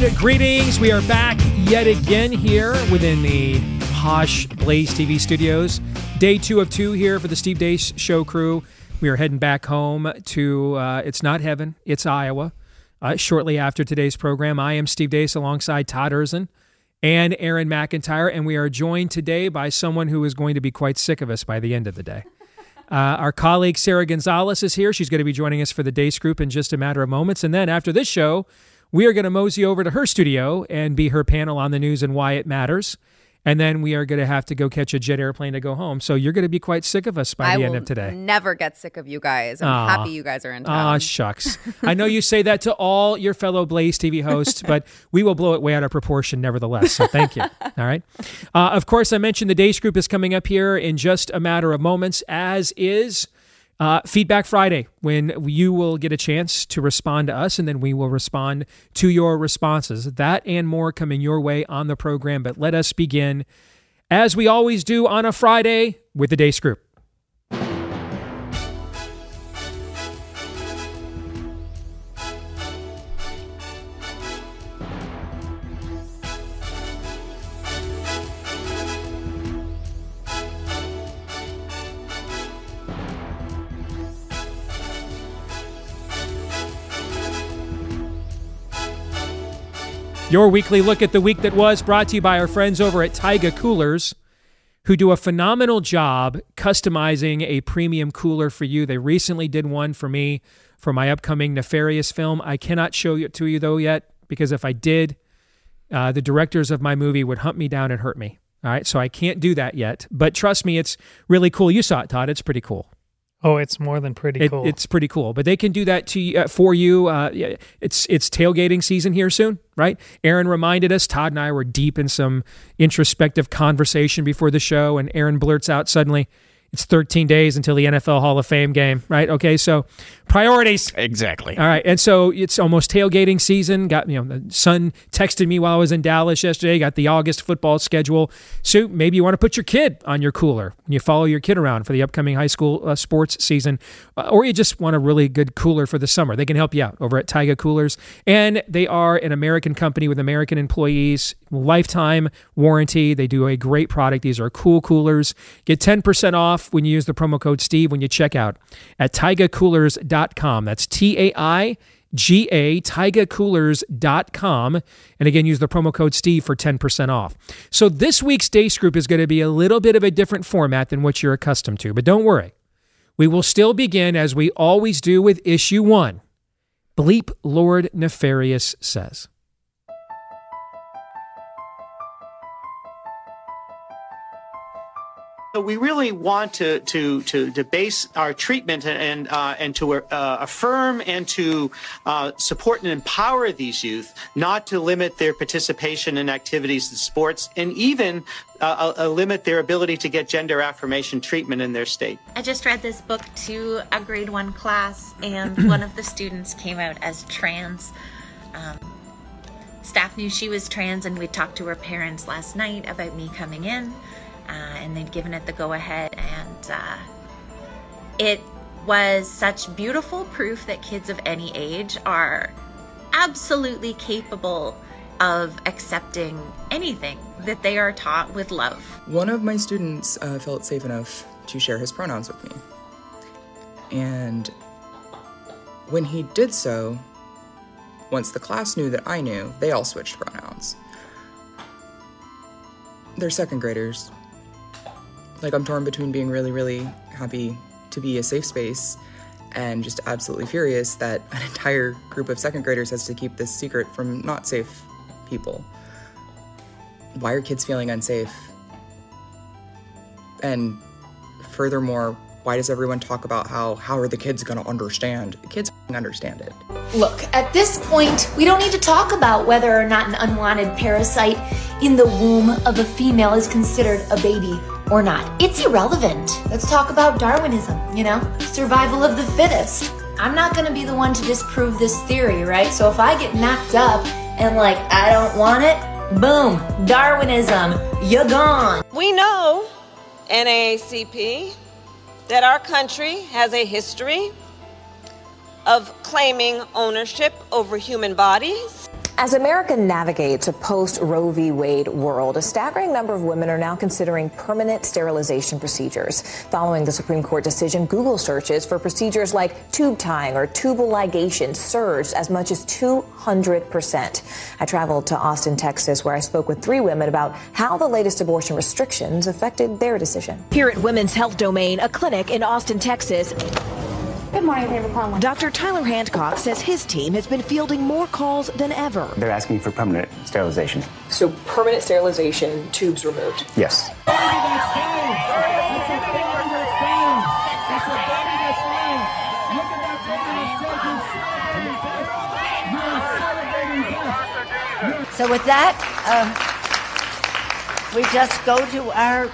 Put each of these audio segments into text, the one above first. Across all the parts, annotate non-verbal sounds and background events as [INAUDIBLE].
And greetings. We are back yet again here within the posh Blaze TV studios. Day two of two here for the Steve Deace show crew. We are heading back home to, uh, it's not heaven, it's Iowa. Uh, shortly after today's program, I am Steve Deace alongside Todd Erzen and Aaron McIntyre, and we are joined today by someone who is going to be quite sick of us by the end of the day. [LAUGHS] Uh, our colleague Sara Gonzales is here. She's going to be joining us for the Deace Group in just a matter of moments. And then after this show, we are going to mosey over to her studio and be her panel on the news and why it matters. And then we are going to have to go catch a jet airplane to go home. So you're going to be quite sick of us by I the end of today. Never get sick of you guys. I'm Aw. happy you guys are in Ah, shucks. I know you say that to all your fellow Blaze TV hosts, but we will blow it way out of proportion nevertheless. So thank you. All right. Uh, of course, I mentioned the Deace Group is coming up here in just a matter of moments, as is uh, Feedback Friday, when you will get a chance to respond to us, and then we will respond to your responses. That and more coming your way on the program. But let us begin, as we always do on a Friday, with the Deace Group. Your weekly look at the week that was brought to you by our friends over at Taiga Coolers, who do a phenomenal job customizing a premium cooler for you. They recently did one for me for my upcoming Nefarious film. I cannot show it to you though yet because if I did, uh, the directors of my movie would hunt me down and hurt me. All right, so I can't do that yet. But trust me, it's really cool. You saw it, Todd. It's pretty cool. Oh, it's more than pretty It- cool. It's pretty cool, but they can do that to you, uh, for you. Uh, it's it's tailgating season here soon, right? Aaron reminded us. Todd and I were deep in some introspective conversation before the show, and Aaron blurts out suddenly, "It's 13 days until the NFL Hall of Fame game." Right? Okay, so priorities. Exactly. All right, and so it's almost tailgating season. Got you know, the son texted me while I was in Dallas yesterday. Got the August football schedule. So maybe you want to put your kid on your cooler when you follow your kid around for the upcoming high school uh, sports season, uh, or you just want a really good cooler for the summer. They can help you out over at Taiga Coolers, and they are an American company with American employees, lifetime warranty. They do a great product. These are cool coolers. Get 10% off when you use the promo code Steve when you check out at TaigaCoolers.com. That's T A I G A, TaigaCoolers.com. And again, use the promo code Steve for 10% off. So this week's Deace Group is going to be a little bit of a different format than what you're accustomed to, but don't worry. We will still begin as we always do with issue one. Bleep Lord Nefarious says. So we really want to to to, to base our treatment and uh, and to uh, affirm and to uh, support and empower these youth, not to limit their participation in activities and sports, and even uh, uh, limit their ability to get gender affirmation treatment in their state. I just read this book to a grade one class, and [CLEARS THROAT] one of the students came out as trans. Um, staff knew she was trans, and we talked to her parents last night about me coming in, uh, and they'd given it the go ahead. And uh, it was such beautiful proof that kids of any age are absolutely capable of accepting anything that they are taught with love. One of my students uh, felt safe enough to share his pronouns with me. And when he did so, once the class knew that I knew, they all switched pronouns. They're second graders. Like, I'm torn between being really, really happy to be a safe space and just absolutely furious that an entire group of second graders has to keep this secret from not safe people. Why are kids feeling unsafe? And furthermore, why does everyone talk about how how are the kids going to understand? Kids understand it. Look, at this point, we don't need to talk about whether or not an unwanted parasite in the womb of a female is considered a baby or not. It's irrelevant. Let's talk about Darwinism, you know? Survival of the fittest. I'm not gonna be the one to disprove this theory, right? So if I get knocked up and like, I don't want it, boom, Darwinism, you're gone. We know, NAACP, that our country has a history of claiming ownership over human bodies. As America navigates a post Roe v. Wade world, a staggering number of women are now considering permanent sterilization procedures. Following the Supreme Court decision, Google searches for procedures like tube tying or tubal ligation surged as much as 200%. I traveled to Austin, Texas, where I spoke with three women about how the latest abortion restrictions affected their decision. Here at Women's Health Domain, a clinic in Austin, Texas. Good morning, thank you for calling. Dr. Tyler Handcock says his team has been fielding more calls than ever. They're asking for permanent sterilization. So, permanent sterilization, tubes removed? Yes. So with that, uh, we just go to our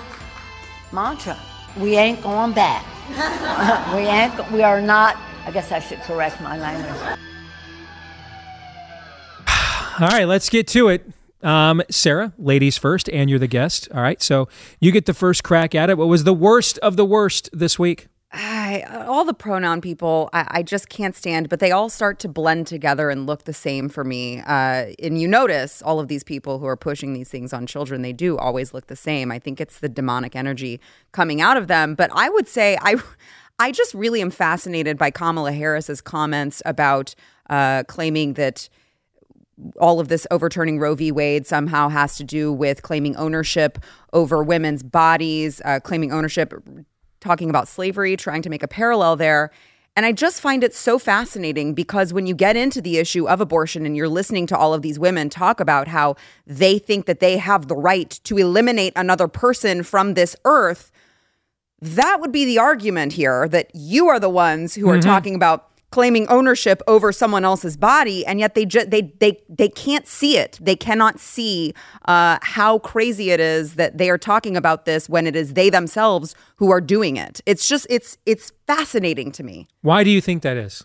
mantra. We ain't going back. [LAUGHS] we ain't. We are not. I guess I should correct my language. [SIGHS] All right, let's get to it. Um, Sarah, ladies first, and you're the guest. All right, so you get the first crack at it. What was the worst of the worst this week? I, all the pronoun people, I, I, just can't stand, but they all start to blend together and look the same for me. Uh, and you notice all of these people who are pushing these things on children, they do always look the same. I think it's the demonic energy coming out of them. But I would say I, I just really am fascinated by Kamala Harris's comments about uh, claiming that all of this overturning Roe v. Wade somehow has to do with claiming ownership over women's bodies, uh, claiming ownership talking about slavery, trying to make a parallel there. And I just find it so fascinating because when you get into the issue of abortion and you're listening to all of these women talk about how they think that they have the right to eliminate another person from this earth, that would be the argument here that you are the ones who are mm-hmm. talking about claiming ownership over someone else's body and yet they just they they they can't see it. They cannot see uh, how crazy it is that they are talking about this when it is they themselves who are doing it. It's just it's it's fascinating to me. Why do you think that is?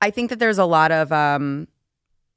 I think that there's a lot of um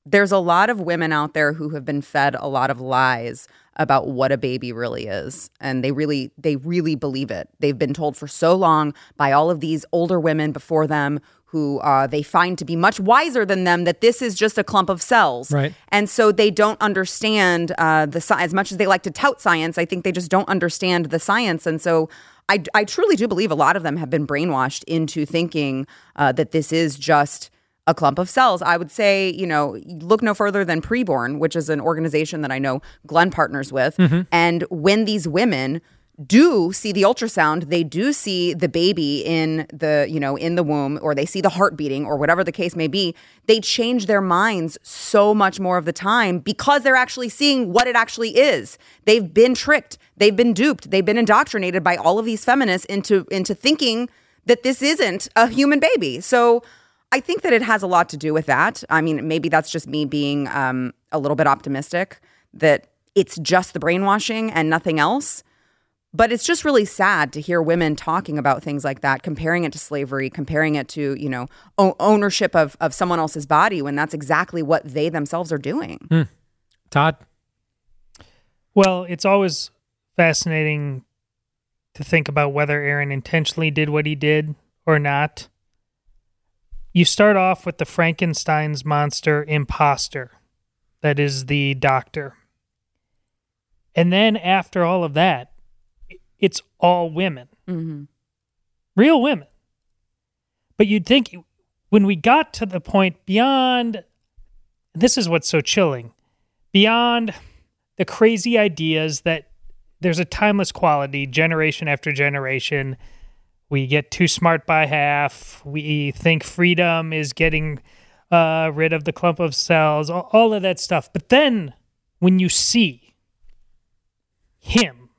there's a lot of women out there who have been fed a lot of lies about what a baby really is. And they really they really believe it. They've been told for so long by all of these older women before them who uh, they find to be much wiser than them that this is just a clump of cells. Right. And so they don't understand uh, the as much as they like to tout science i think they just don't understand the science. And so i, I truly do believe a lot of them have been brainwashed into thinking uh, that this is just a clump of cells. I would say, you know, look no further than Preborn, which is an organization that I know Glenn partners with. Mm-hmm. And when these women do see the ultrasound, they do see the baby in the, you know, in the womb or they see the heart beating or whatever the case may be, they change their minds so much more of the time because they're actually seeing what it actually is. They've been tricked, they've been duped, they've been indoctrinated by all of these feminists into into thinking that this isn't a human baby. So I think that it has a lot to do with that. I mean, maybe that's just me being um, a little bit optimistic that it's just the brainwashing and nothing else. But it's just really sad to hear women talking about things like that, comparing it to slavery, comparing it to, you know, o- ownership of, of someone else's body when that's exactly what they themselves are doing. Hmm. Todd? Well, it's always fascinating to think about whether Aaron intentionally did what he did or not you start off with the Frankenstein's monster imposter, that is the doctor. And then after all of that, it's all women, mm-hmm. real women. But you'd think when we got to the point beyond, this is what's so chilling, beyond the crazy ideas that there's a timeless quality generation after generation we get too smart by half. We think freedom is getting uh, rid of the clump of cells, all, all of that stuff. But then when you see him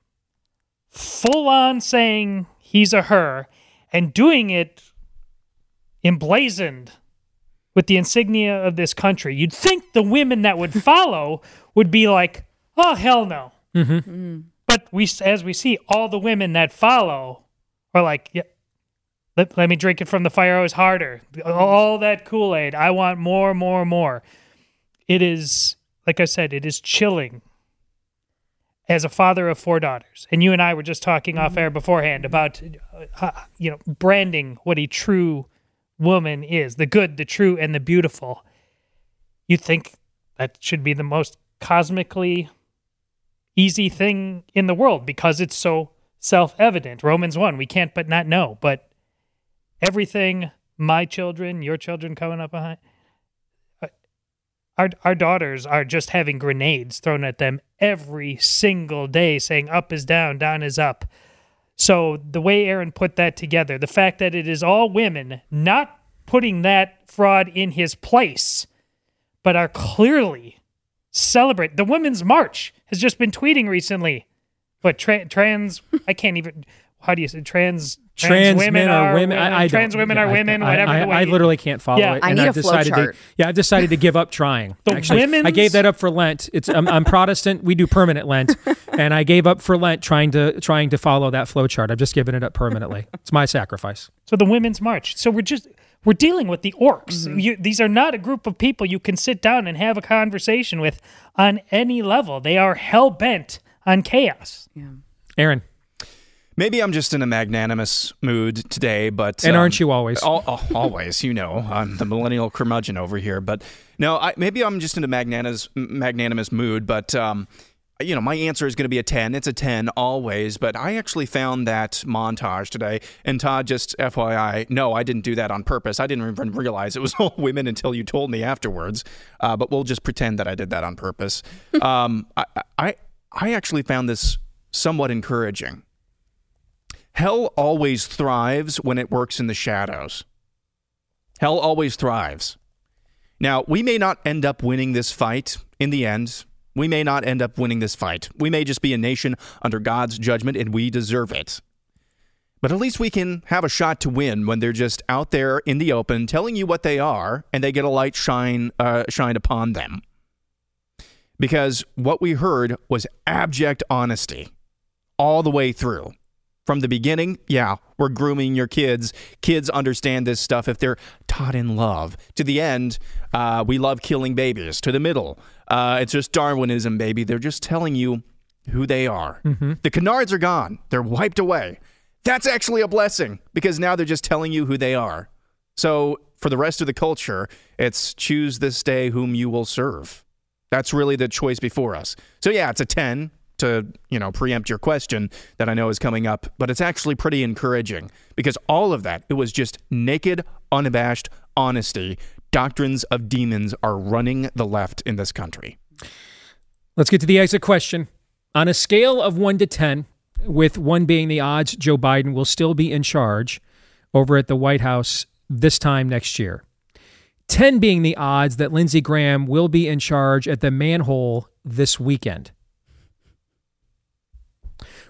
full on saying he's a her and doing it emblazoned with the insignia of this country, you'd think the women that would follow [LAUGHS] would be like, oh, hell no. Mm-hmm. Mm. But we, as we see, all the women that follow are like, yeah, let, let me drink it from the fire hose harder. All that Kool Aid. I want more, more, more. It is, like I said, it is chilling as a father of four daughters. And you and I were just talking off air beforehand about, uh, you know, branding what a true woman is the good, the true, and the beautiful. You think that should be the most cosmically easy thing in the world because it's so self evident. Romans 1, we can't but not know. But everything, my children, your children coming up behind, uh, our, our daughters are just having grenades thrown at them every single day saying up is down, down is up. So the way Aaron put that together, the fact that it is all women not putting that fraud in his place, but are clearly celebrate the Women's March has just been tweeting recently. But tra- trans, I can't even. How do you say trans? Trans men are women. I, I trans women yeah, are I- women. I, whatever. I, the way I literally can't follow Yeah. it. I and need I've a flow decided chart. To, yeah, I've decided to give up trying. The Actually, I gave that up for Lent. It's I'm, I'm Protestant. We do permanent Lent, [LAUGHS] and I gave up for Lent trying to trying to follow that flow chart. I've just given it up permanently. It's my sacrifice. So the Women's March. So we're just we're dealing with the orcs. Mm-hmm. You, these are not a group of people you can sit down and have a conversation with on any level. They are hell bent on chaos. Yeah. Aaron, Maybe I'm just in a magnanimous mood today, but And um, aren't you always? al- al- always, you know, I'm the millennial curmudgeon over here. But no, I, maybe I'm just in a magnanimous magnanimous mood. But um, you know, my answer is going to be a ten. It's a ten always. But I actually found that montage today, and Todd, just FYI, no, I didn't do that on purpose. I didn't even realize it was [LAUGHS] all women until you told me afterwards. Uh, but we'll just pretend that I did that on purpose. um, I, I I actually found this somewhat encouraging. Hell always thrives when it works in the shadows. Hell always thrives. Now, we may not end up winning this fight in the end. We may not end up winning this fight. We may just be a nation under God's judgment and we deserve it. But at least we can have a shot to win when they're just out there in the open telling you what they are and they get a light shine uh, shined upon them. Because what we heard was abject honesty all the way through. From the beginning, yeah, we're grooming your kids. Kids understand this stuff if they're taught in love. To the end, uh, we love killing babies. To the middle, uh, it's just Darwinism, baby. They're just telling you who they are. The canards are gone, they're wiped away. That's actually a blessing because now they're just telling you who they are. So for the rest of the culture, it's choose this day whom you will serve. That's really the choice before us. So yeah, it's a 10 to, you know, preempt your question that I know is coming up, but it's actually pretty encouraging because all of that, it was just naked, unabashed honesty. Doctrines of demons are running the left in this country. let's get to the exit question. On a scale of one to ten, with one being the odds Joe Biden will still be in charge over at the White House this time next year. 10 being the odds that Lindsey Graham will be in charge at the manhole this weekend.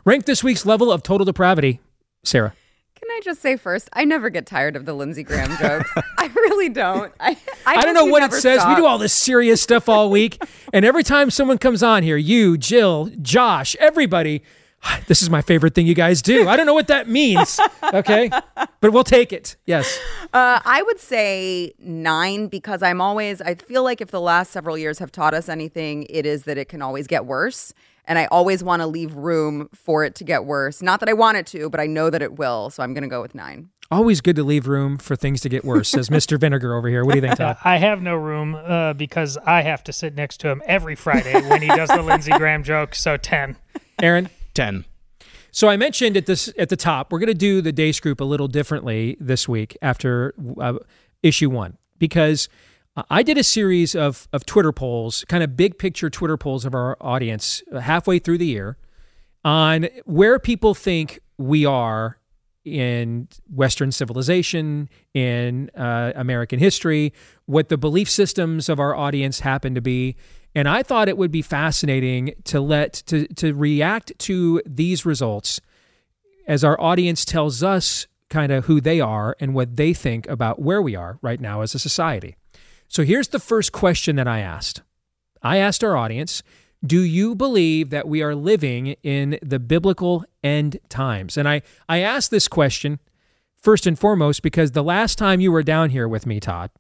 Rank this week's level of total depravity, Sarah. Can I just say first, I never get tired of the Lindsey Graham jokes. [LAUGHS] I really don't. I, I, I, don't know what it says. stop. We do all this serious stuff all week. and every time someone comes on here, you, Jill, Josh, everybody, [SIGHS] this is my favorite thing you guys do. I don't know what that means. Okay. But we'll take it. Yes. Uh, I would say nine because I'm always, I feel like if the last several years have taught us anything, it is that it can always get worse. And I always want to leave room for it to get worse. Not that I want it to, but I know that it will. So I'm going to go with nine. Always good to leave room for things to get worse, says Mr. Vinegar over here. What do you think, Todd? I have no room uh, because I have to sit next to him every Friday when he does the Lindsey Graham joke. So 10. Aaron? 10. So I mentioned at this at the top, we're going to do the Deace Group a little differently this week after uh, issue one because I did a series of of Twitter polls, kind of big picture Twitter polls of our audience uh, halfway through the year on where people think we are in Western civilization, in uh, American history, what the belief systems of our audience happen to be. And I thought it would be fascinating to let to to react to these results as our audience tells us kind of who they are and what they think about where we are right now as a society. So here's the first question that I asked. I asked our audience, do you believe that we are living in the biblical end times? And I, I asked this question first and foremost because the last time you were down here with me, Todd,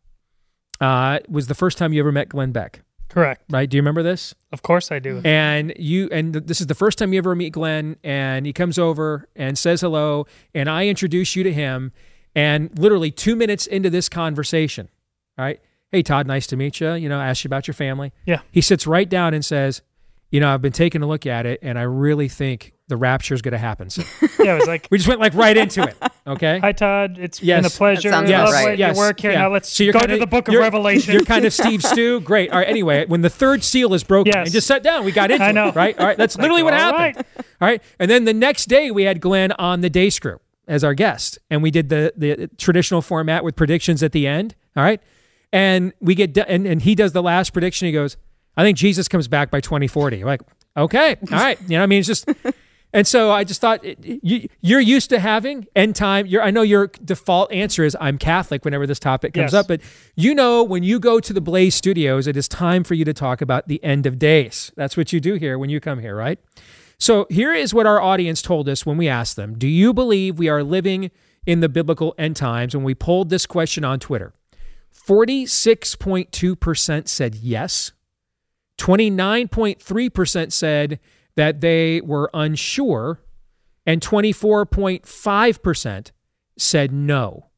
uh, was the first time you ever met Glenn Beck. Correct. Right? Do you remember this? Of course I do. And you and th- this is the first time you ever meet Glenn and he comes over and says hello and I introduce you to him And literally two minutes into this conversation, all right, hey Todd, nice to meet you. You know, ask you about your family. Yeah. He sits right down and says, you know, I've been taking a look at it, and I really think the rapture is going to happen soon. [LAUGHS] Yeah, it was like we just went like right into it. Okay. Hi, Todd. It's Yes. been a pleasure. That sounds Love right. what your work here. yeah. Now let's So you're go kinda- to the book of you're- Revelation. You're kind of Steve Stew. Great. All right. Anyway, when the third seal is broken, Yes. and just sat down, we got into I know. it. Right. All right. That's [LAUGHS] Like, literally what all happened. right. All right. And then the next day, we had Glenn on the Deace Group as our guest, and we did the the traditional format with predictions at the end. All right. And we get do- and, and he does the last prediction. He goes, "I think Jesus comes back by 2040." We're like, okay, all right. You know, I mean, it's just. [LAUGHS] And so I just thought you, you're used to having end time. You're, I know your default answer is I'm Catholic whenever this topic comes Yes. up, but you know when you go to the Blaze Studios, it is time for you to talk about the end of days. That's what you do here when you come here, right? So here is what our audience told us when we asked them Do you believe we are living in the biblical end times? When we polled this question on Twitter, 46.2% said yes. 29.3% said that they were unsure, and 24.5% said no.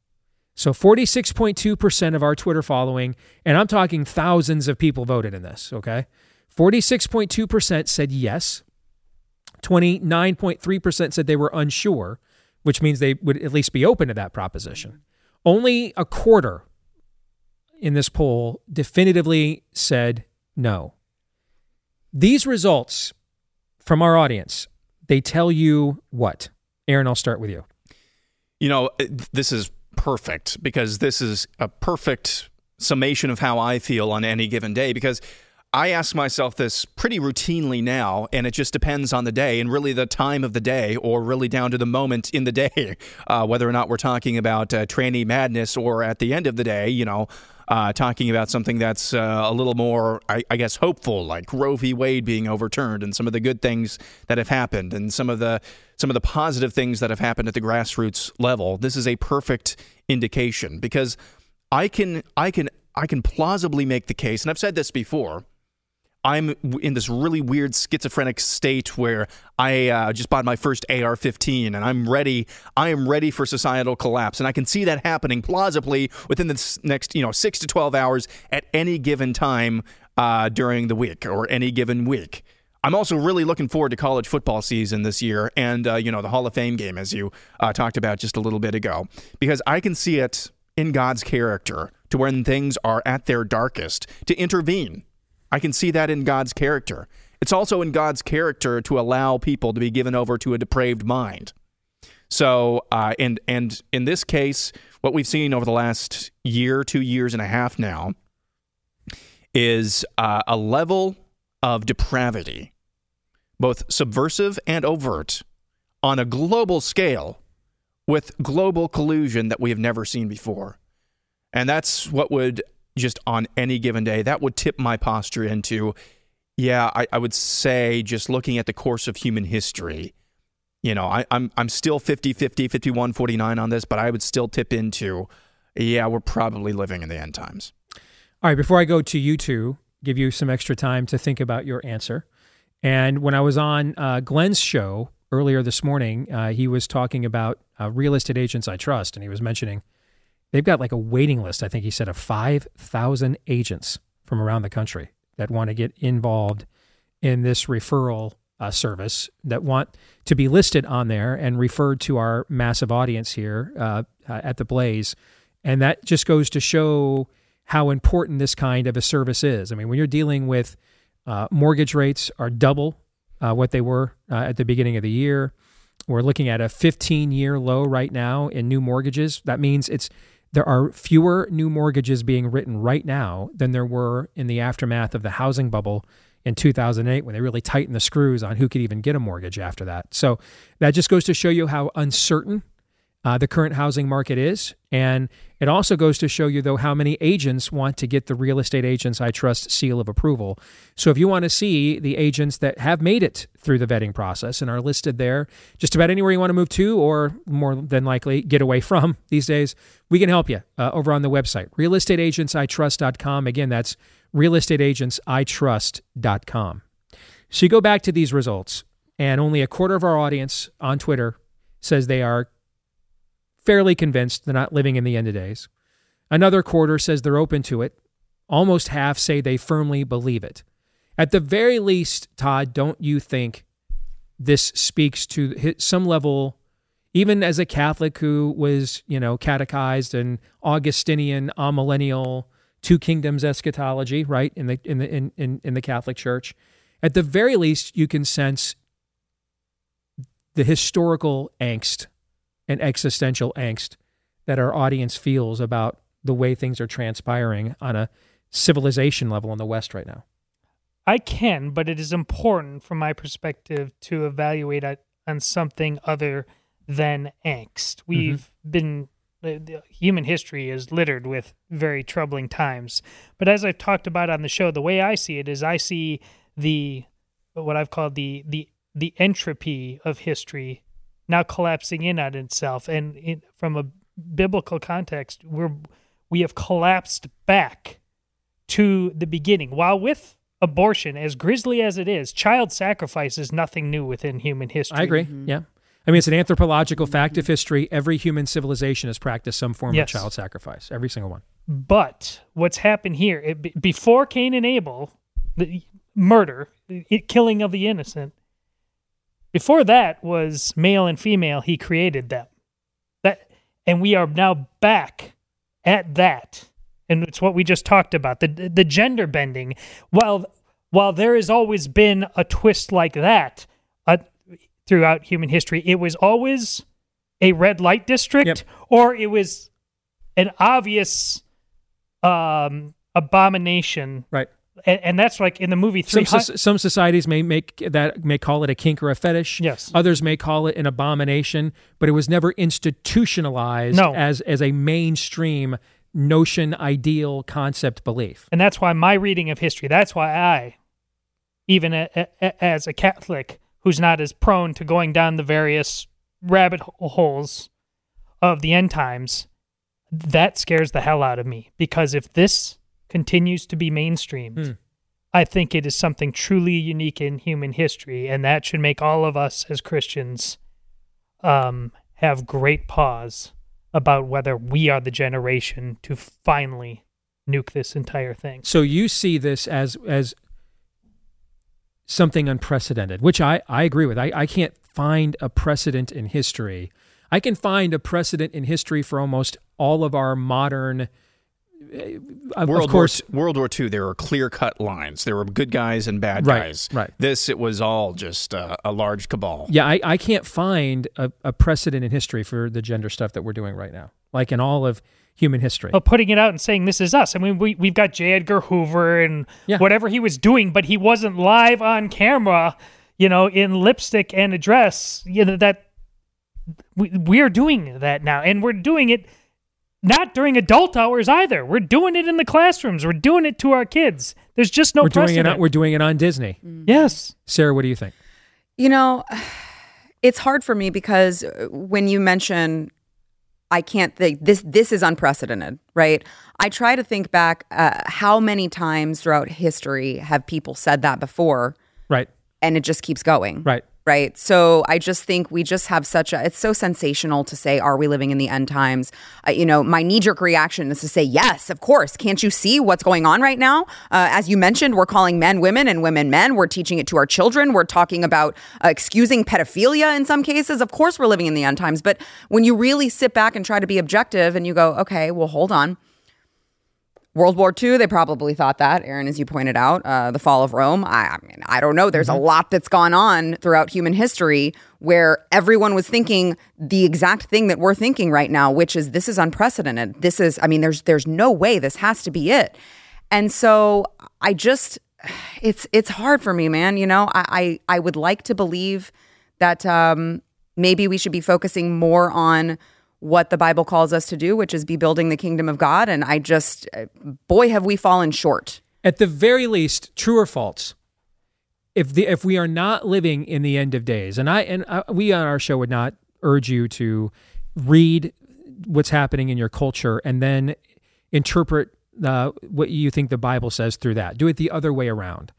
So 46.2% of our Twitter following, and I'm talking thousands of people voted in this, okay? 46.2% said yes. 29.3% said they were unsure, which means they would at least be open to that proposition. Only a quarter in this poll definitively said no. These results from our audience, they tell you what? Aaron, I'll start with you. You know, this is perfect because this is a perfect summation of how I feel on any given day because I ask myself this pretty routinely now, and it just depends on the day and really the time of the day, or really down to the moment in the day, [LAUGHS] uh, whether or not we're talking about uh, tranny madness or at the end of the day, you know, uh, talking about something that's uh, a little more, I, I guess, hopeful, like Roe v. Wade being overturned and some of the good things that have happened and some of the some of the positive things that have happened at the grassroots level. This is a perfect indication because I can I can I can plausibly make the case, and I've said this before. I'm in this really weird schizophrenic state where I uh, just bought my first AR-15 and I'm ready. I am ready for societal collapse, and I can see that happening plausibly within the next, you know, six to twelve hours at any given time uh, during the week or any given week. I'm also really looking forward to college football season this year, and uh, you know the Hall of Fame game, as you uh, talked about just a little bit ago, because I can see it in God's character to when things are at their darkest to intervene. I can see that in God's character. It's also in God's character to allow people to be given over to a depraved mind. So, uh, and and in this case, what we've seen over the last year, two years and a half now, is uh, a level of depravity, both subversive and overt, on a global scale, with global collusion that we have never seen before. And that's what would just on any given day, that would tip my posture into, yeah, I, I would say just looking at the course of human history, you know, I, I'm, I'm still 50 50, 51 49 on this, but I would still tip into, yeah, we're probably living in the end times. All right, before I go to you two, give you some extra time to think about your answer. And when I was on uh, Glenn's show earlier this morning, uh, he was talking about uh, real estate agents I trust, and he was mentioning they've got like a waiting list. I think he said of five thousand agents from around the country that want to get involved in this referral uh, service that want to be listed on there and referred to our massive audience here uh, uh, at the Blaze, and that just goes to show how important this kind of a service is. I mean, when you're dealing with uh, mortgage rates are double uh, what they were at the beginning of the year. We're looking at a 15 year low right now in new mortgages. That means it's there are fewer new mortgages being written right now than there were in the aftermath of the housing bubble in 2008 when they really tightened the screws on who could even get a mortgage after that. So that just goes to show you how uncertain uh, the current housing market is. And it also goes to show you, though, how many agents want to get the Real Estate Agents I Trust seal of approval. So if you want to see the agents that have made it through the vetting process and are listed there, just about anywhere you want to move to, or more than likely get away [LAUGHS] from these days, we can help you uh, over on the website, realestateagentsitrust.com. Again, that's realestateagentsitrust.com. So you go back to these results, and only a quarter of our audience on Twitter says they are fairly convinced they're not living in the end of days. Another quarter says they're open to it. Almost half say they firmly believe it. At the very least, Todd, don't you think this speaks to some level, even as a Catholic who was, you know, catechized in Augustinian, amillennial, two kingdoms eschatology, right, in the in the in, in, in the Catholic Church, at the very least, you can sense the historical angst and existential angst that our audience feels about the way things are transpiring on a civilization level in the West right now. I can, but it is important from my perspective to evaluate it on something other than angst. Mm-hmm. We've been the, the human history is littered with very troubling times. But as I've talked about on the show, the way I see it is I see the what I've called the the the entropy of history now collapsing in on itself and it, from a biblical context we're we have collapsed back to the beginning while with abortion as grisly as it is child sacrifice is nothing new within human history I agree. Mm-hmm. Yeah. I mean, it's an anthropological fact of history. Every human civilization has practiced some form Yes. of child sacrifice. Every single one. But what's happened here it, before Cain and Abel, the murder, it, killing of the innocent. Before that was male and female. He created them. That, and we are now back at that, and it's what we just talked about the the gender bending. While while there has always been a twist like that uh, throughout human history, it was always a red light district, or it was an obvious um abomination right and, and that's like in the movie Some, 300 soc- some societies may make that may call it a kink or a fetish. Yes. Others may call it an abomination, but it was never institutionalized No. as as a mainstream notion, ideal, concept, belief. and that's why my reading of history that's why i even a, a, as a catholic who's not as prone to going down the various rabbit holes of the end times that scares the hell out of me because if this continues to be mainstreamed Hmm. I think it is something truly unique in human history, and that should make all of us as Christians um, have great pause about whether we are the generation to finally nuke this entire thing. So you see this as as something unprecedented, which I, I agree with. I, I can't find a precedent in history. I can find a precedent in history for almost all of our modern World of course War, World War II, there were clear cut lines. There were good guys and bad Right, guys. right. This, it was all just uh, a large cabal. Yeah, I, I can't find a, a precedent in history for the gender stuff that we're doing right now, like in all of human history. Of putting it out and saying this is us. I mean, we we've got J. Edgar Hoover and whatever he was doing, but he wasn't live on camera, you know, in lipstick and a dress. You know that we we are doing that now, and we're doing it not during adult hours either. We're doing it in the classrooms. We're doing it to our kids. There's just no we're doing it. On, we're doing it on Disney. Yes, Sarah, what do you think? You know, it's hard for me because when you mention I can't think this this is unprecedented, right? I try to think back uh, how many times throughout history have people said that before Right. and it just keeps going. Right. Right. So I just think we just have such a, it's so sensational to say, are we living in the end times? Uh, you know, my knee jerk reaction is to say, yes, of course. Can't you see what's going on right now? Uh, as you mentioned, we're calling men women and women men. We're teaching it to our children. We're talking about uh, excusing pedophilia in some cases. Of course, we're living in the end times. But when you really sit back and try to be objective and you go, okay, well, hold on. World War II, they probably thought that, Aaron, as you pointed out, uh, the fall of Rome. I, I mean, I don't know. There's a lot that's gone on throughout human history where everyone was thinking the exact thing that we're thinking right now, which is this is unprecedented. This is, I mean, there's there's no way this has to be it. And so I just, [SIGHS] it's it's hard for me, man. You know, I I, I would like to believe that um, maybe we should be focusing more on what the Bible calls us to do, which is be building the kingdom of God. And I just, uh, boy, have we fallen short. At the very least, true or false, if the if we are not living in the end of days, and I and I, we on our show would not urge you to read what's happening in your culture and then interpret uh, what you think the Bible says through that. Do it the other way around.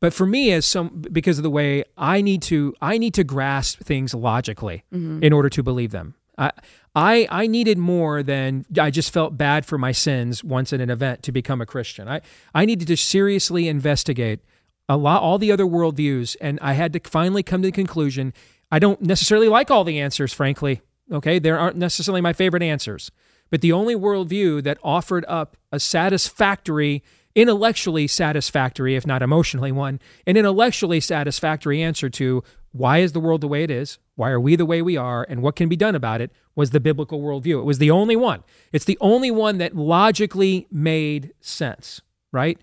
But for me, as some because of the way I need to, I need to grasp things logically Mhm. in order to believe them. I I I needed more than I just felt bad for my sins once in an event to become a Christian. I I needed to seriously investigate a lot all the other worldviews, and I had to finally come to the conclusion. I don't necessarily like all the answers, frankly. Okay, there aren't necessarily my favorite answers, but the only worldview that offered up a satisfactory intellectually satisfactory, if not emotionally one, an intellectually satisfactory answer to why is the world the way it is? Why are we the way we are? And what can be done about it was the biblical worldview. It was the only one. It's the only one that logically made sense, right?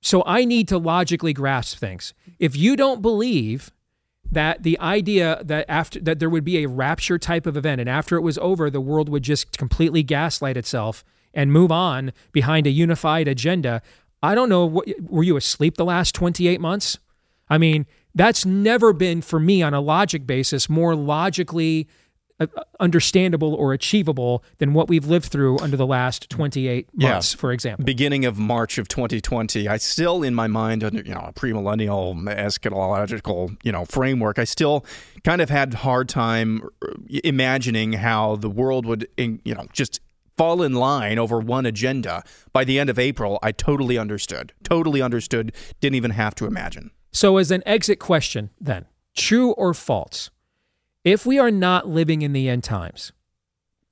So I need to logically grasp things. If you don't believe that the idea that after that there would be a rapture type of event and after it was over the world would just completely gaslight itself and move on behind a unified agenda. I don't know. What, were you asleep the last 28 months? I mean, that's never been for me on a logic basis more logically uh, understandable or achievable than what we've lived through under the last 28 months, Yeah. for example. Beginning of March of 2020, I still, in my mind, under you know a premillennial eschatological you know framework, I still kind of had hard time uh, imagining how the world would you know just fall in line over one agenda. By the end of April, I totally understood. Totally understood. Didn't even have to imagine. So, as an exit question, then, true or false? If we are not living in the end times,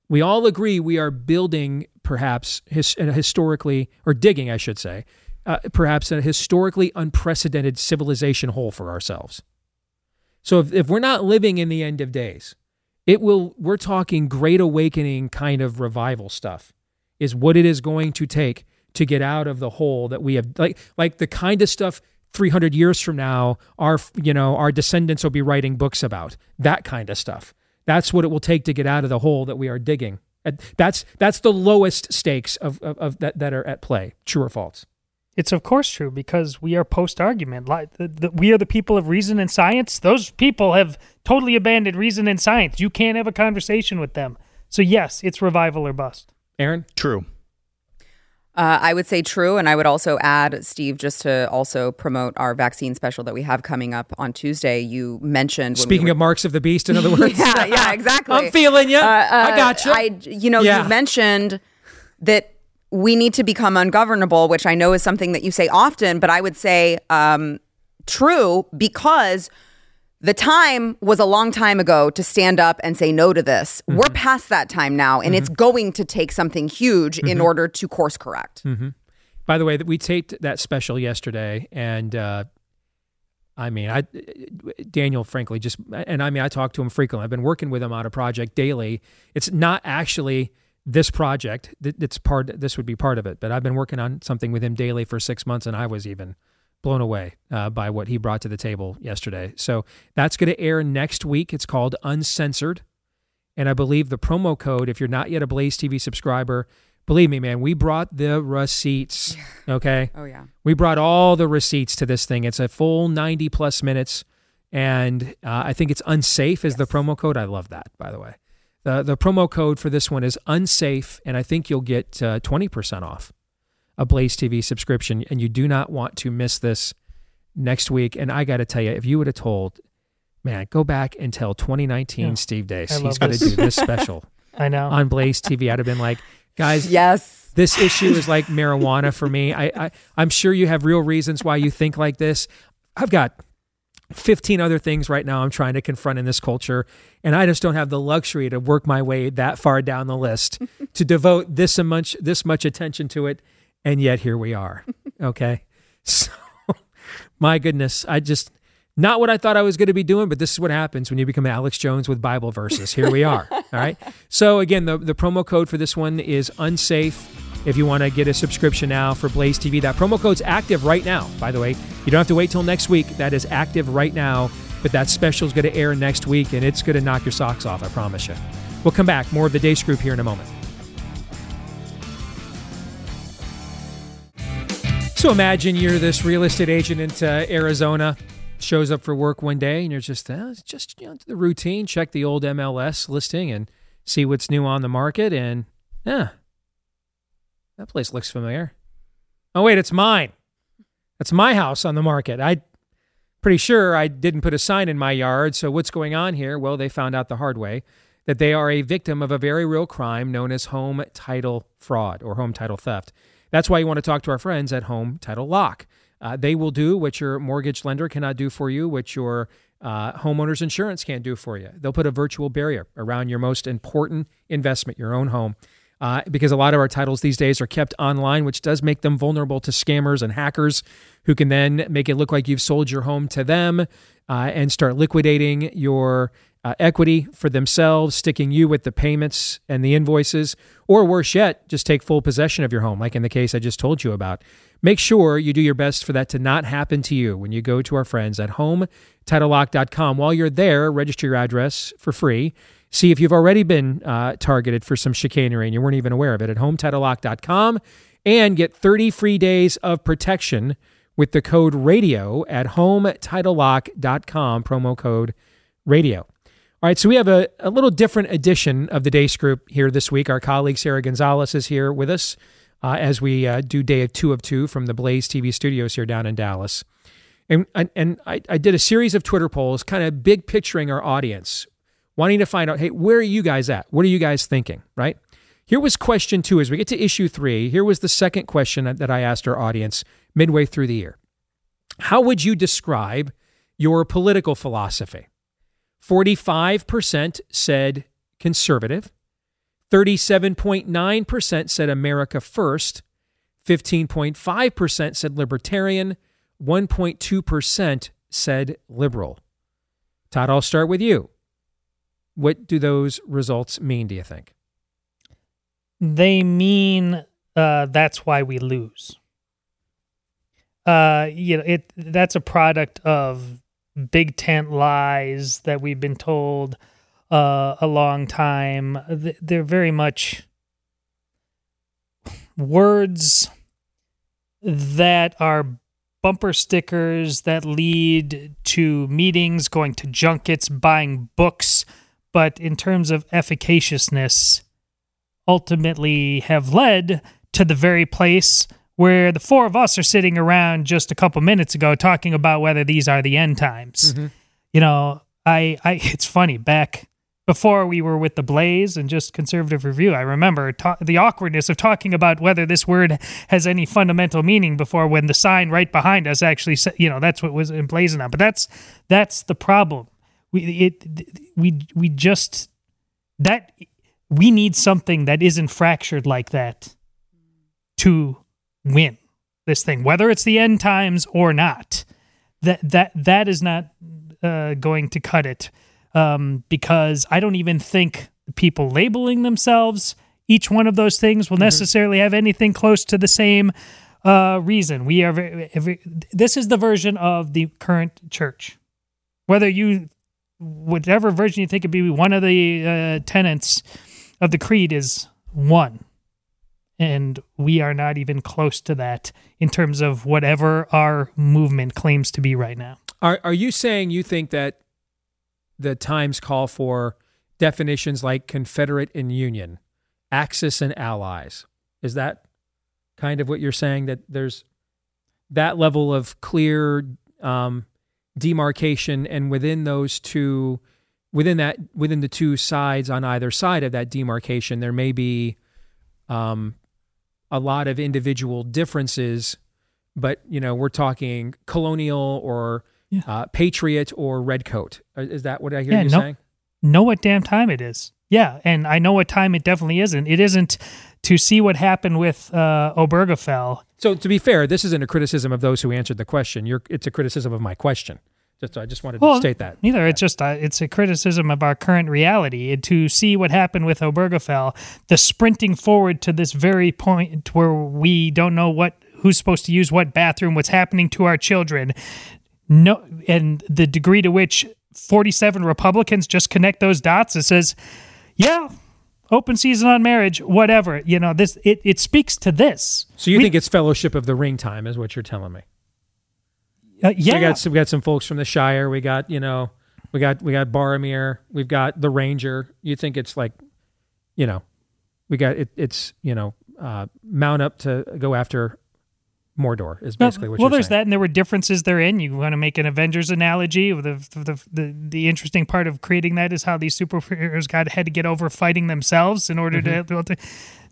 we all agree we are building perhaps his, historically, or digging, I should say, uh, perhaps a historically unprecedented civilization hole for ourselves. So, if, if we're not living in the end of days, it will, we're talking great awakening kind of revival stuff, is what it is going to take to get out of the hole that we have, like, like the kind of stuff 300 years from now our you know our descendants will be writing books about that kind of stuff. That's what it will take to get out of the hole that we are digging. That's that's the lowest stakes of, of, of that that are at play true or false It's of course true because we are post argument. Like the, the, we are the people of reason and science. Those people have totally abandoned reason and science. You can't have a conversation with them. So yes, it's revival or bust. aaron True. Uh, I would say true. And I would also add, Steve, just to also promote our vaccine special that we have coming up on Tuesday. You mentioned. when we speaking were- of marks of the beast in other [LAUGHS] words yeah, yeah, exactly. [LAUGHS] i'm feeling you Uh, i uh, got you I, you know, Yeah. you mentioned that we need to become ungovernable, which I know is something that you say often, but I would say um, true because the time was a long time ago to stand up and say no to this. Mm-hmm. We're past that time now, and it's going to take something huge in Mhm. order to course correct. hmm By the way, that we taped that special yesterday, and uh, I mean, I Daniel, frankly, just and I mean, I talk to him frequently. I've been working with him on a project daily. It's not actually this project. that- It's part. This would be part of it, but I've been working on something with him daily for six months, and I was even blown away uh, by what he brought to the table yesterday. So that's going to air next week. It's called Uncensored. And I believe the promo code, if you're not yet a Blaze TV subscriber, believe me, man, we brought the receipts. Okay. Oh, yeah. We brought all the receipts to this thing. It's a full 90 plus minutes. And uh, I think it's unsafe is the promo code. I love that, by the way. The, the promo code for this one is unsafe. And I think you'll get uh, 20% off a Blaze TV subscription. And you do not want to miss this next week. And I got to tell you, if you would have told, man, go back and tell 2019 Yeah. Steve Deace he's going to do this special [LAUGHS] I know. on Blaze TV, I'd have been like, guys, yes, this issue is like marijuana for me. I, I I'm sure you have real reasons why you think like this. I've got 15 other things right now I'm trying to confront in this culture, and I just don't have the luxury to work my way that far down the list [LAUGHS] to devote this much this much attention to it, and yet here we are. [LAUGHS] Okay, so [LAUGHS] my goodness, I just not what I thought I was going to be doing, but this is what happens when you become Alex Jones with Bible verses. Here we are. all right. So again, the the promo code for this one is unsafe. If you want to get a subscription now for Blaze TV, that promo code's active right now. By the way, you don't have to wait till next week. That is active right now. But that special is going to air next week, and it's going to knock your socks off. I promise you. We'll come back. More of the Deace Group here in a moment. So imagine you're this real estate agent into Arizona, shows up for work one day, and you're just uh, just you know the routine. Check the old MLS listing and see what's new on the market, and yeah, that place looks familiar. Oh wait, it's mine. That's my house on the market. I pretty sure I didn't put a sign in my yard. So what's going on here? Well, they found out the hard way. that they are a victim of a very real crime known as home title fraud or home title theft. That's why you want to talk to our friends at Home Title Lock. Uh, they will do what your mortgage lender cannot do for you, what your uh, homeowner's insurance can't do for you. They'll put a virtual barrier around your most important investment, your own home. Uh, because a lot of our titles these days are kept online, which does make them vulnerable to scammers and hackers who can then make it look like you've sold your home to them uh, and start liquidating your uh, equity for themselves, sticking you with the payments and the invoices, or worse yet, just take full possession of your home, like in the case I just told you about. Make sure you do your best for that to not happen to you when you go to our friends at HomeTitleLock.com. While you're there, register your address for free. See if you've already been uh, targeted for some chicanery and you weren't even aware of it at HomeTitleLock.com and get 30 free days of protection with the code radio at HomeTitleLock.com, promo code radio. All right, so we have a, a little different edition of the Deace Group here this week. Our colleague Sara Gonzales is here with us uh, as we uh, do day of two of two from the Blaze TV studios here down in Dallas. And, and, and I, I did a series of Twitter polls, kind of big picturing our audience, wanting to find out, hey, where are you guys at? What are you guys thinking, right? Here was question two as we get to issue three. Here was the second question that I asked our audience midway through the year. How would you describe your political philosophy? 45% said conservative. 37.9% said America first, 15.5% said libertarian, 1.2% said liberal. Todd, I'll start with you. What do those results mean, do you think? They mean uh, that's why we lose. Uh, you know, it that's a product of big tent lies that we've been told uh, a long time. They're very much words that are bumper stickers that lead to meetings, going to junkets, buying books, but in terms of efficaciousness, ultimately have led to the very place where the four of us are sitting around just a couple minutes ago talking about whether these are the end times. Mm-hmm. You know, I, I, [LAUGHS] it's funny back before we were with the Blaze and just conservative review. I remember ta- the awkwardness of talking about whether this word has any fundamental meaning before when the sign right behind us actually, said, you know, that's what was emblazoned on. But that's that's the problem. We it we we just that we need something that isn't fractured like that to win this thing, whether it's the end times or not. That that that is not uh, going to cut it um, because I don't even think people labeling themselves each one of those things will mm-hmm. necessarily have anything close to the same uh, reason. We are very, very, this is the version of the current church. Whether you, whatever version you think it'd be, one of the uh, tenets of the creed is one and we are not even close to that in terms of whatever our movement claims to be right now. Are are you saying you think that the times call for definitions like Confederate and Union, Axis and Allies? Is that kind of what you're saying that there's that level of clear um, demarcation, and within those two, within that within the two sides on either side of that demarcation, there may be um, a lot of individual differences, but you know we're talking colonial or yeah. uh, patriot or redcoat. Uh, is that what I hear yeah, you know, saying? Know what damn time it is. Yeah, and I know what time it definitely isn't. It isn't to see what happened with uh, Obergefell. So to be fair, this isn't a criticism of those who answered the question. You're, it's a criticism of my question. Just, I just wanted well, to state that. Neither. It's just uh, it's a criticism of our current reality. To see what happened with Obergefell, the sprinting forward to this very point where we don't know what who's supposed to use what bathroom, what's happening to our children, no, and the degree to which 47 Republicans just connect those dots. It says, yeah, open season on marriage, whatever. You know, this it it speaks to this. So you we, think it's Fellowship of the Ring time, is what you're telling me? Uh, yeah, we got some, we got some folks from the Shire. We got you know, we got we got Boromir. We've got the Ranger. You think it's like, you know, we got it. It's you know, uh, mount up to go after Mordor is basically what well, you're saying. Well there's saying. that, and there were differences therein. You want to make an Avengers analogy. The, the the the interesting part of creating that is how these superheroes got had to get over fighting themselves in order Mm-hmm. to, to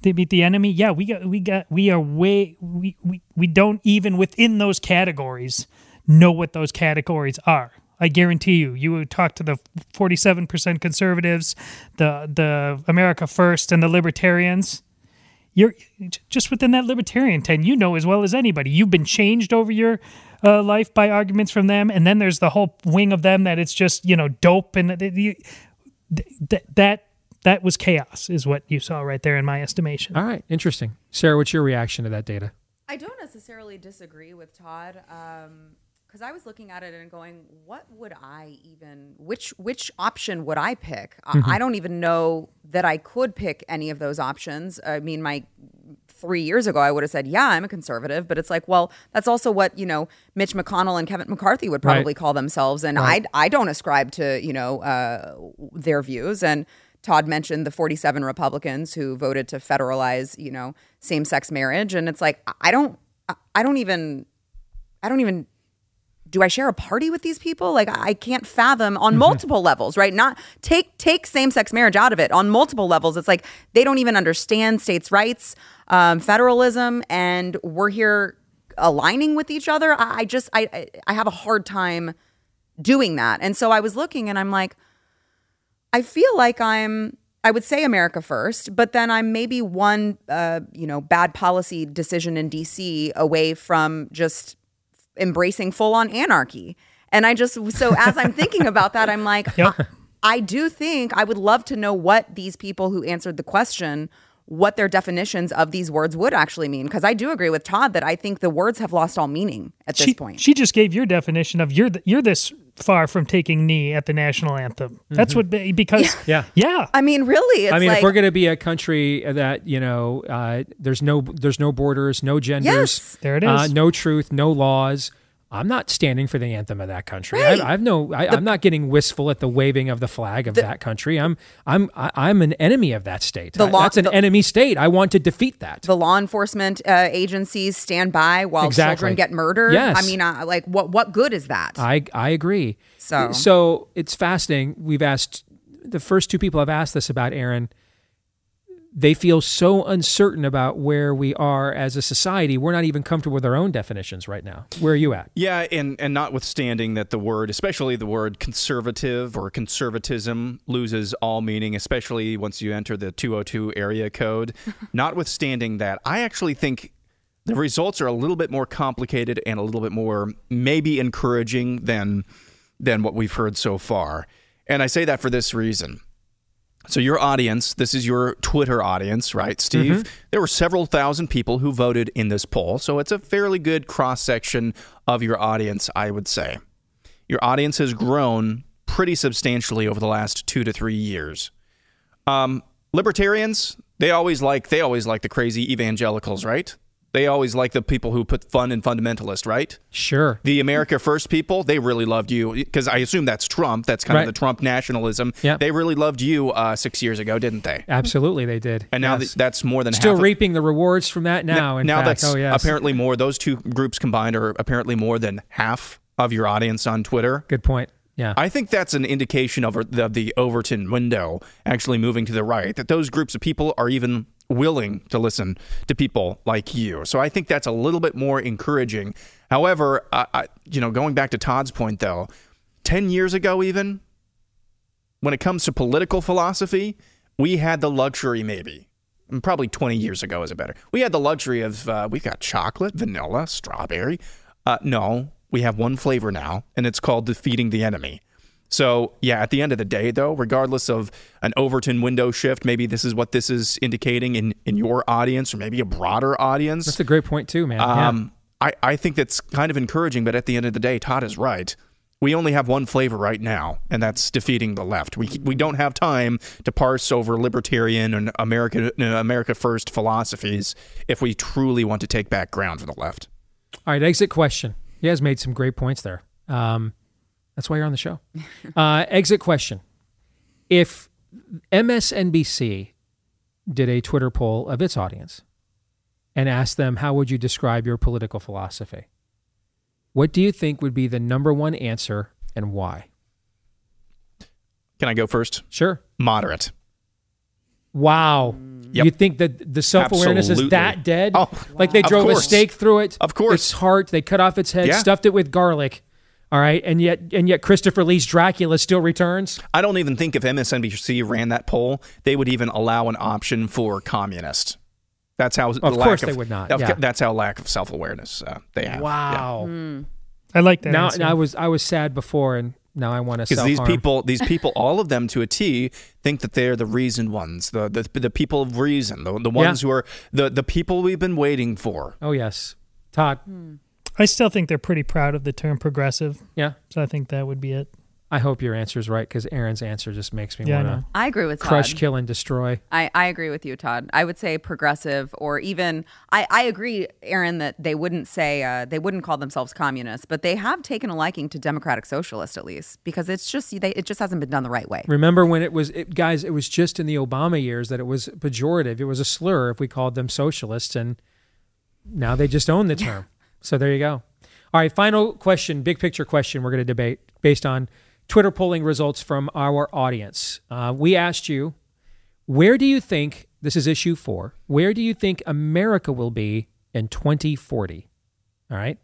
to beat the enemy. Yeah, we got we got we are way we, we we don't even within those categories know what those categories are. I guarantee you, you would talk to the 47% conservatives, the the America First, and the libertarians you're just within that libertarian 10 you know as well as anybody you've been changed over your uh, life by arguments from them and then there's the whole wing of them that it's just you know dope and th- th- th- that that was chaos is what you saw right there in my estimation All right, interesting. Sara, what's your reaction to that data? I don't necessarily disagree with Todd because I was looking at it and going, "What would I even? Which which option would I pick? I- Mhm. I don't even know that I could pick any of those options. I mean, my three years ago, I would have said, "Yeah, I'm a conservative," but it's like, well, that's also what you know Mitch McConnell and Kevin McCarthy would Right. probably call themselves, and Right. I I don't ascribe to you know uh, their views and. Todd mentioned the 47 Republicans who voted to federalize, you know, same-sex marriage, and it's like I- don't, I don't even, I don't even. Do I share a party with these people? Like I can't fathom on multiple levels, right? Not take take same-sex marriage out of it on multiple levels. It's like they don't even understand states' rights, um, federalism, and we're here aligning with each other. I, I just I I- I have a hard time doing that, and so I was looking, and I'm like, I feel like I'm I would say America first, but then I'm maybe one uh, you know, bad policy decision in DC away from just embracing full on anarchy. And I just so as I'm thinking about that, I'm like [LAUGHS] I, I do think I would love to know what these people who answered the question what their definitions of these words would actually mean because I do agree with Todd that I think the words have lost all meaning at this she, point. she just gave your definition of you're th- you're this far from taking knee at the national anthem that's what because Yeah. yeah I mean, really, it's I mean, like if we're going to be a country that you know, uh, there's no there's no borders, no genders, Yes. There it is uh, no truth, no laws. I'm not standing for the anthem of that country. Right. I, I've no. I, I'm not getting wistful at the waving of the flag of that country. I'm I'm I, I'm an enemy of that state. The I- law- that's an the- enemy state. I want to defeat that. the law enforcement uh, agencies stand by while Exactly. children get murdered. Yes. I mean, uh, like what what good is that? I I agree. So- so it's fascinating. We've asked the first two people I've asked this about, Aaron. They feel so uncertain about where we are as a society. We're not even comfortable with our own definitions right now. Where are you at? Yeah, and and notwithstanding that the word, especially the word conservative or conservatism, loses all meaning, especially once you enter the 202 area code. [LAUGHS] notwithstanding that, I actually think the results are a little bit more complicated and a little bit more maybe encouraging than than what we've heard so far. And I say that for this reason. So your audience, this is your Twitter audience, right, Steve? Mhm. There were several thousand people who voted in this poll, so it's a fairly good cross section of your audience, I would say. Your audience has grown pretty substantially over the last two to three years. Um, libertarians, they always like they always like the crazy evangelicals, right? They always like the people who put fun in fundamentalist, right? Sure. The America First people, they really loved you because I assume that's Trump. That's kind Right. of the Trump nationalism. Yeah. They really loved you uh, six years ago, didn't they? Absolutely, they did. And now Yes. th- that's more than still half of- reaping the rewards from that now. in now fact. that's oh yes, apparently more. Those two groups combined are apparently more than half of your audience on Twitter. Good point. Yeah. I think that's an indication of the, the Overton window actually moving to the right, that those groups of people are even willing to listen to people like you. So I think that's a little bit more encouraging. However, I, I, you know, going back to Todd's point though, 10 years ago even, when it comes to political philosophy, we had the luxury maybe. Probably 20 years ago is it better. We had the luxury of uh, we've got chocolate, vanilla, strawberry. Uh, no, we have one flavor now, and it's called defeating the enemy. So, yeah, at the end of the day, though, regardless of an Overton window shift, maybe this is what this is indicating in, in your audience or maybe a broader audience. That's a great point too, man. Yeah. Um, I, I think that's kind of encouraging, but at the end of the day, Todd is right. We only have one flavor right now, and that's defeating the left. We, we don't have time to parse over libertarian and America, America First philosophies if we truly want to take back ground for the left. All right, exit question. He has made some great points there. Um, that's why you're on the show. [LAUGHS] Uh, exit question. If MSNBC did a Twitter poll of its audience and asked them, How would you describe your political philosophy? What do you think would be the number one answer and why? Can I go first? Sure. Moderate. Wow. Yep. You think that the self awareness is that dead? Oh, like they drove a stake through it. Of course. Its heart, they cut off its head, Yeah. stuffed it with garlic. All right. And yet and yet Christopher Lee's Dracula still returns. I don't even think if MSNBC ran that poll, they would even allow an option for communist. That's how. Of lack course they would not, of- yeah. That's how lack of self awareness uh, they have. Wow. I like that. Now, answer. I was I was sad before and now I want to Because these people, these people, all of them to a T, think that they're the reason ones, the the, the people of reason, the, the ones who are the the people we've been waiting for. Oh yes. Todd. I still think they're pretty proud of the term progressive. Yeah. So I think that would be it. I hope your answer is right because Aaron's answer just makes me Yeah, I want know. to I agree with crush, Todd. kill, and destroy. I, I agree with you, Todd. I would say progressive, or even I, I agree, Aaron, that they wouldn't say uh, they wouldn't call themselves communists, but they have taken a liking to democratic socialist at least because it's just they, it just hasn't been done the right way. Remember when it was, it, guys? It was just in the Obama years that it was pejorative. It was a slur if we called them socialists, and now they just own the term. So there you go. All right, final question, big picture question. We're going to debate based on Twitter polling results from our audience. Uh, we asked you, where do you think this is issue four? Where do you think America will be in 2040? All right,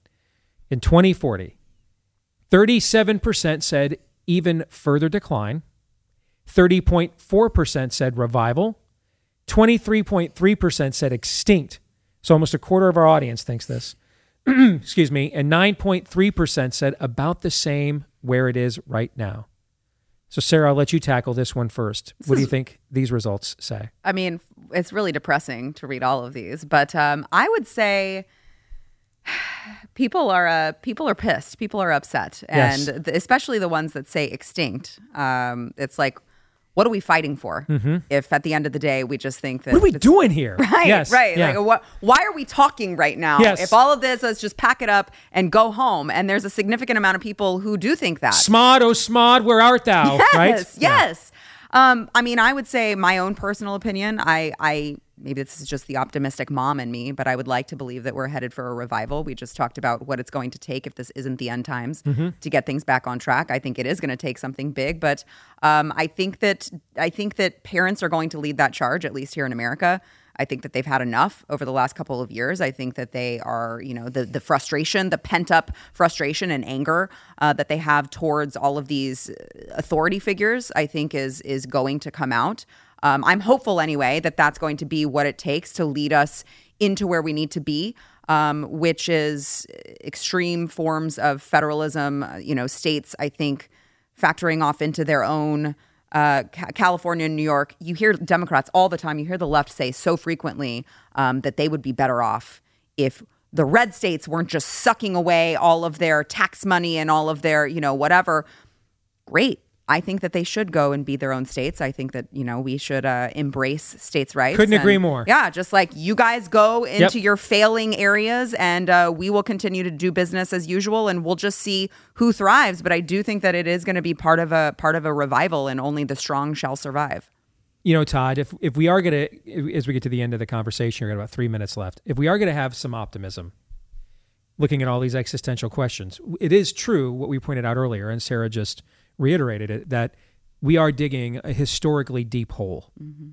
in 2040. 37% said even further decline. 30.4% said revival. 23.3% said extinct. So almost a quarter of our audience thinks this. [CLEARS THROAT] Excuse me. And 9.3% said about the same where it is right now. So, Sara, I'll let you tackle this one first. what do you think these results say? I mean, it's really depressing to read all of these, but um, I would say [SIGHS] people are uh, people are pissed. People are upset, Yes. and especially the ones that say extinct. Um, it's like, what are we fighting for? Mhm. If at the end of the day we just think that What are we doing here? [LAUGHS] Right, Yes, right. yeah. Like, what? Why are we talking right now? Yes. If all of this, let's just pack it up and go home. And there's a significant amount of people who do think that. Smod, oh Smod, where art thou? [LAUGHS] Yes, right? yes. Um, I mean, I would say my own personal opinion. I, I maybe this is just the optimistic mom in me, but I would like to believe that we're headed for a revival. We just talked about what it's going to take if this isn't the end times Mhm. to get things back on track. I think it is going to take something big, but um, I think that I think that parents are going to lead that charge, at least here in America. I think that they've had enough over the last couple of years. I think that they are, you know, the the frustration, the pent up frustration and anger uh, that they have towards all of these uh, authority figures. I think is is going to come out. Um, I'm hopeful anyway that that's going to be what it takes to lead us into where we need to be, um, which is extreme forms of federalism. uh, You know, states. I think factoring off into their own uh, Ca- California and New York, you hear Democrats all the time. You hear the left say so frequently um, that they would be better off if the red states weren't just sucking away all of their tax money and all of their, you know, whatever. Great. I think that they should go and be their own states. I think that, you know, we should uh, embrace states' rights. Couldn't agree more. Yeah, just like you guys go into Yep. your failing areas and uh, we will continue to do business as usual and we'll just see who thrives. But I do think that it is going to be part of a part of a revival and only the strong shall survive. You know, Todd, if if we are going to, as we get to the end of the conversation, we've got about three minutes left. If we are going to have some optimism, looking at all these existential questions, it is true what we pointed out earlier, and Sara just reiterated it that we are digging a historically deep hole. Mm-hmm.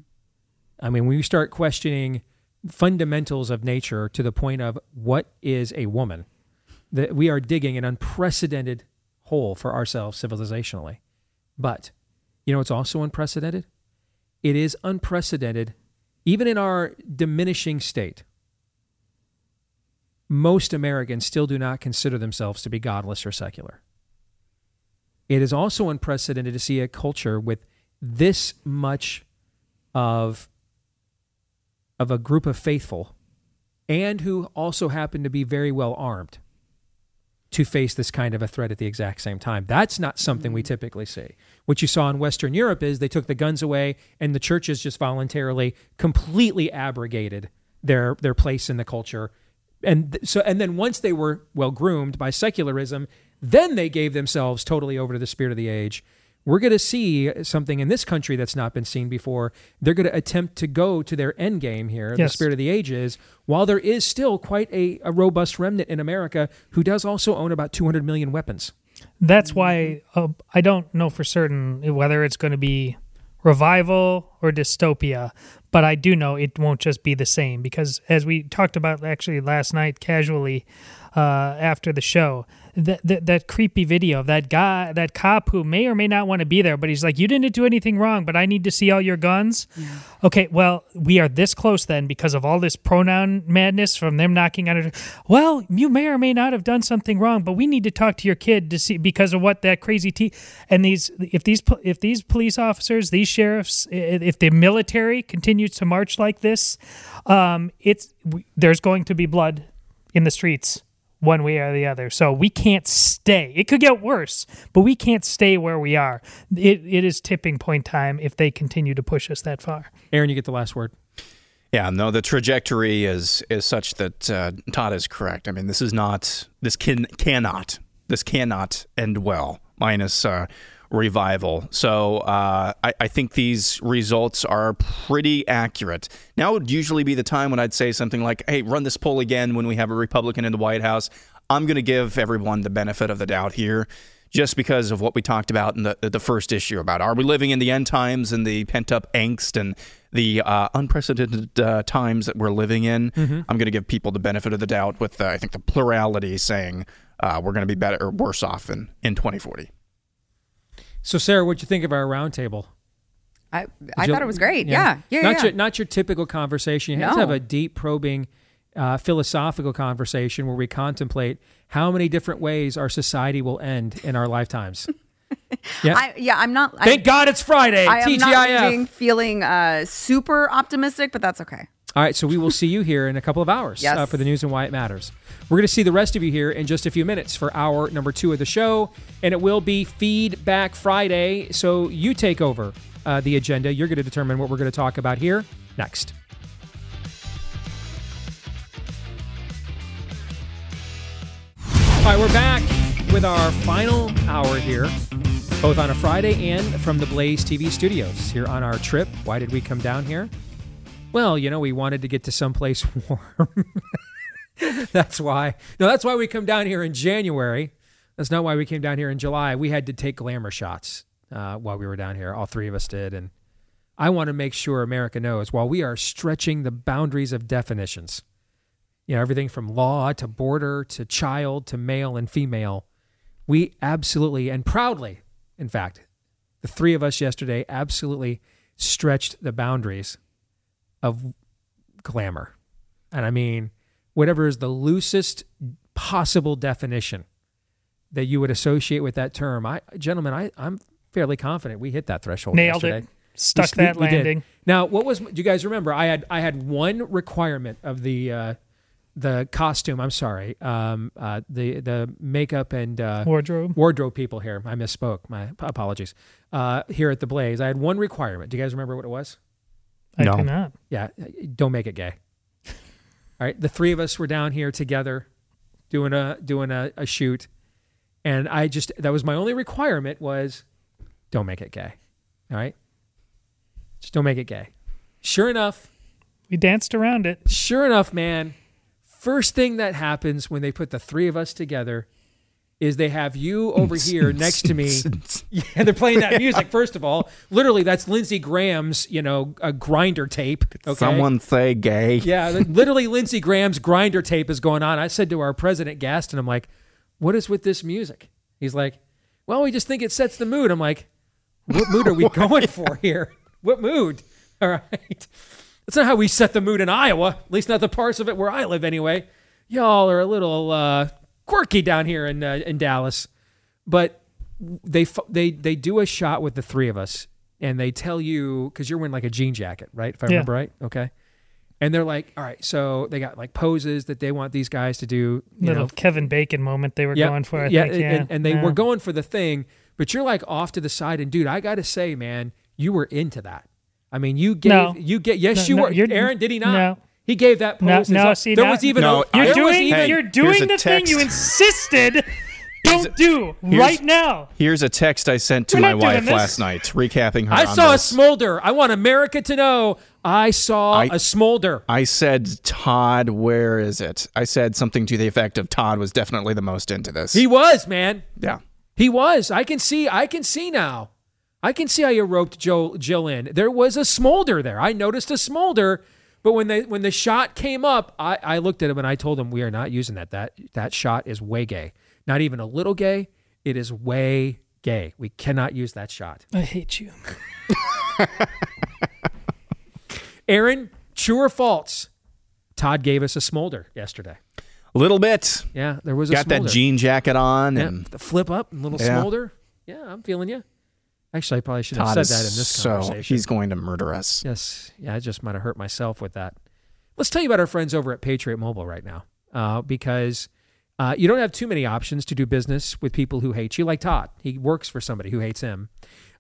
I mean, when you start questioning fundamentals of nature to the point of what is a woman, that we are digging an unprecedented hole for ourselves civilizationally. But you know, it's also unprecedented. It is unprecedented, even in our diminishing state. Most Americans still do not consider themselves to be godless or secular. It is also unprecedented to see a culture with this much of, of a group of faithful and who also happen to be very well armed to face this kind of a threat at the exact same time. That's not something we mm. typically see. What you saw in Western Europe is they took the guns away and the churches just voluntarily completely abrogated their their place in the culture. And th- so and then once they were well groomed by secularism, then they gave themselves totally over to the spirit of the age. we're going to see something in this country that's not been seen before. They're going to attempt to go to their end game here, the spirit of the ages, while there is still quite a, a robust remnant in America who does also own about 200 million weapons. That's why uh, I don't know for certain whether it's going to be revival or dystopia, but I do know it won't just be the same because, as we talked about actually last night casually uh, after the show, that, that that creepy video of that guy, that cop who may or may not want to be there, but he's like, "You didn't do anything wrong, but I need to see all your guns." Okay, well, we are this close then because of all this pronoun madness from them knocking on it. Well, you may or may not have done something wrong, but we need to talk to your kid to see because of what that crazy t and these if these if these police officers, these sheriffs, if the military continues to march like this, um, it's there's going to be blood in the streets one way or the other. So we can't stay. It could get worse, but we can't stay where we are. It, it is tipping point time if they continue to push us that far. Aaron, you get the last word. Yeah, no, the trajectory is is such that uh, Todd is correct. I mean, this is not this can cannot this cannot end well minus uh, revival. So uh, I, I think these results are pretty accurate. Now would usually be the time when I'd say something like, "Hey, run this poll again when we have a Republican in the White House." I'm going to give everyone the benefit of the doubt here. Just because of what we talked about in the the first issue about are we living in the end times and the pent up angst and the uh, unprecedented uh, times that we're living in, Mhm. I'm going to give people the benefit of the doubt with, uh, I think, the plurality saying uh, we're going to be better or worse off in, in 2040. So, Sara, what'd you think of our roundtable? I I you- thought it was great. Yeah, yeah, not yeah. your not your typical conversation. You have to have a deep, probing, uh, philosophical conversation where we contemplate how many different ways our society will end in our lifetimes. [LAUGHS] yeah. I, yeah, I'm not. Thank I, God it's Friday. I am not TGIF. feeling uh, super optimistic, but that's okay. All right, so we will see you here in a couple of hours Yes. uh, for the news and why it matters. We're going to see the rest of you here in just a few minutes for hour number two of the show, and it will be Feedback Friday. So you take over uh, the agenda. You're going to determine what we're going to talk about here next. All right, we're back with our final hour here, both on a Friday and from the Blaze TV studios here on our trip. Why did we come down here? Well, you know, we wanted to get to someplace [LAUGHS] warm. that's why. No, that's why we come down here in January. That's not why we came down here in July. We had to take glamour shots uh, while we were down here. All three of us did. And I want to make sure America knows while we are stretching the boundaries of definitions, you know, everything from law to border to child to male and female, we absolutely and proudly, in fact, the three of us yesterday absolutely stretched the boundaries of glamour. And I mean, whatever is the loosest possible definition that you would associate with that term. I, gentlemen, I, I'm fairly confident we hit that threshold. Nailed it. Stuck We- that we landing. Now, what was? Do you guys remember? I had I had one requirement of the uh, the costume. I'm sorry, um, uh, the the makeup and uh, Wardrobe. wardrobe people here. I misspoke. My apologies. Uh, here at the Blaze, I had one requirement. Do you guys remember what it was? I do not. Yeah, uh, don't make it gay. All right, the three of us were down here together, doing a doing a, a shoot, and I just that was my only requirement was, don't make it gay. All right, just don't make it gay. Sure enough, We danced around it. sure enough, man. First thing that happens when they put the three of us together is they have you over [LAUGHS] here next to me. [LAUGHS] Yeah, they're playing that music. First of all, literally, that's Lindsey Graham's, you know, a Grindr tape. Okay, Someone say gay. yeah, [LAUGHS] literally Lindsey Graham's Grindr tape is going on. I said to our president Gaston, I'm like, what is with this music? He's like, well, we just think it sets the mood. I'm like, what mood are we [LAUGHS] going for here? What mood? All right. That's not how we set the mood in Iowa, at least not the parts of it where I live anyway. Y'all are a little uh, quirky down here in, uh, in Dallas. But they, they, they do a shot with the three of us and they tell you, because you're wearing like a jean jacket, right? If I Yeah. remember right. Okay. And they're like, all right, so they got like poses that they want these guys to do. You Little know, Kevin Bacon moment they were Yep. going for. I yeah, think. and- Yeah, and, and they yeah. were going for the thing, but you're like off to the side. And dude, I got to say, man, you were into that. I mean, you gave, No. you get, yes, No, you no, were. you're- Aaron, did he not? no. He gave that No, pose. no, his- see, there now- was even No, a, You're there was doing even- you're doing a the thing you insisted Do right now. Here's a text I sent to We're my wife last night, recapping her. I saw a smolder. I want America to know I saw I- a smolder. I said, Todd, where is it? I said something to the effect of Todd was definitely the most into this. He was, man. yeah. He was. I can see. I can see now. I can see how you roped Joe Jill in. There was a smolder there. I noticed a smolder, but when they when the shot came up, I, I looked at him and I told him we are not using that. That that shot is way gay. Not even a little gay. It is way gay. We cannot use that shot. I hate you. Aaron, true or false? Todd gave us a smolder yesterday. A little bit. Yeah, there was a Got that jean jacket on Yeah, and the flip up, and little Yeah. smolder. Yeah, I'm feeling you. Actually, I probably should have Todd said that in this so conversation. he's going to murder us. Yes. Yeah, I just might have hurt myself with that. Let's tell you about our friends over at Patriot Mobile right now, uh, because uh, you don't have too many options to do business with people who hate you, like Todd. He works for somebody who hates him.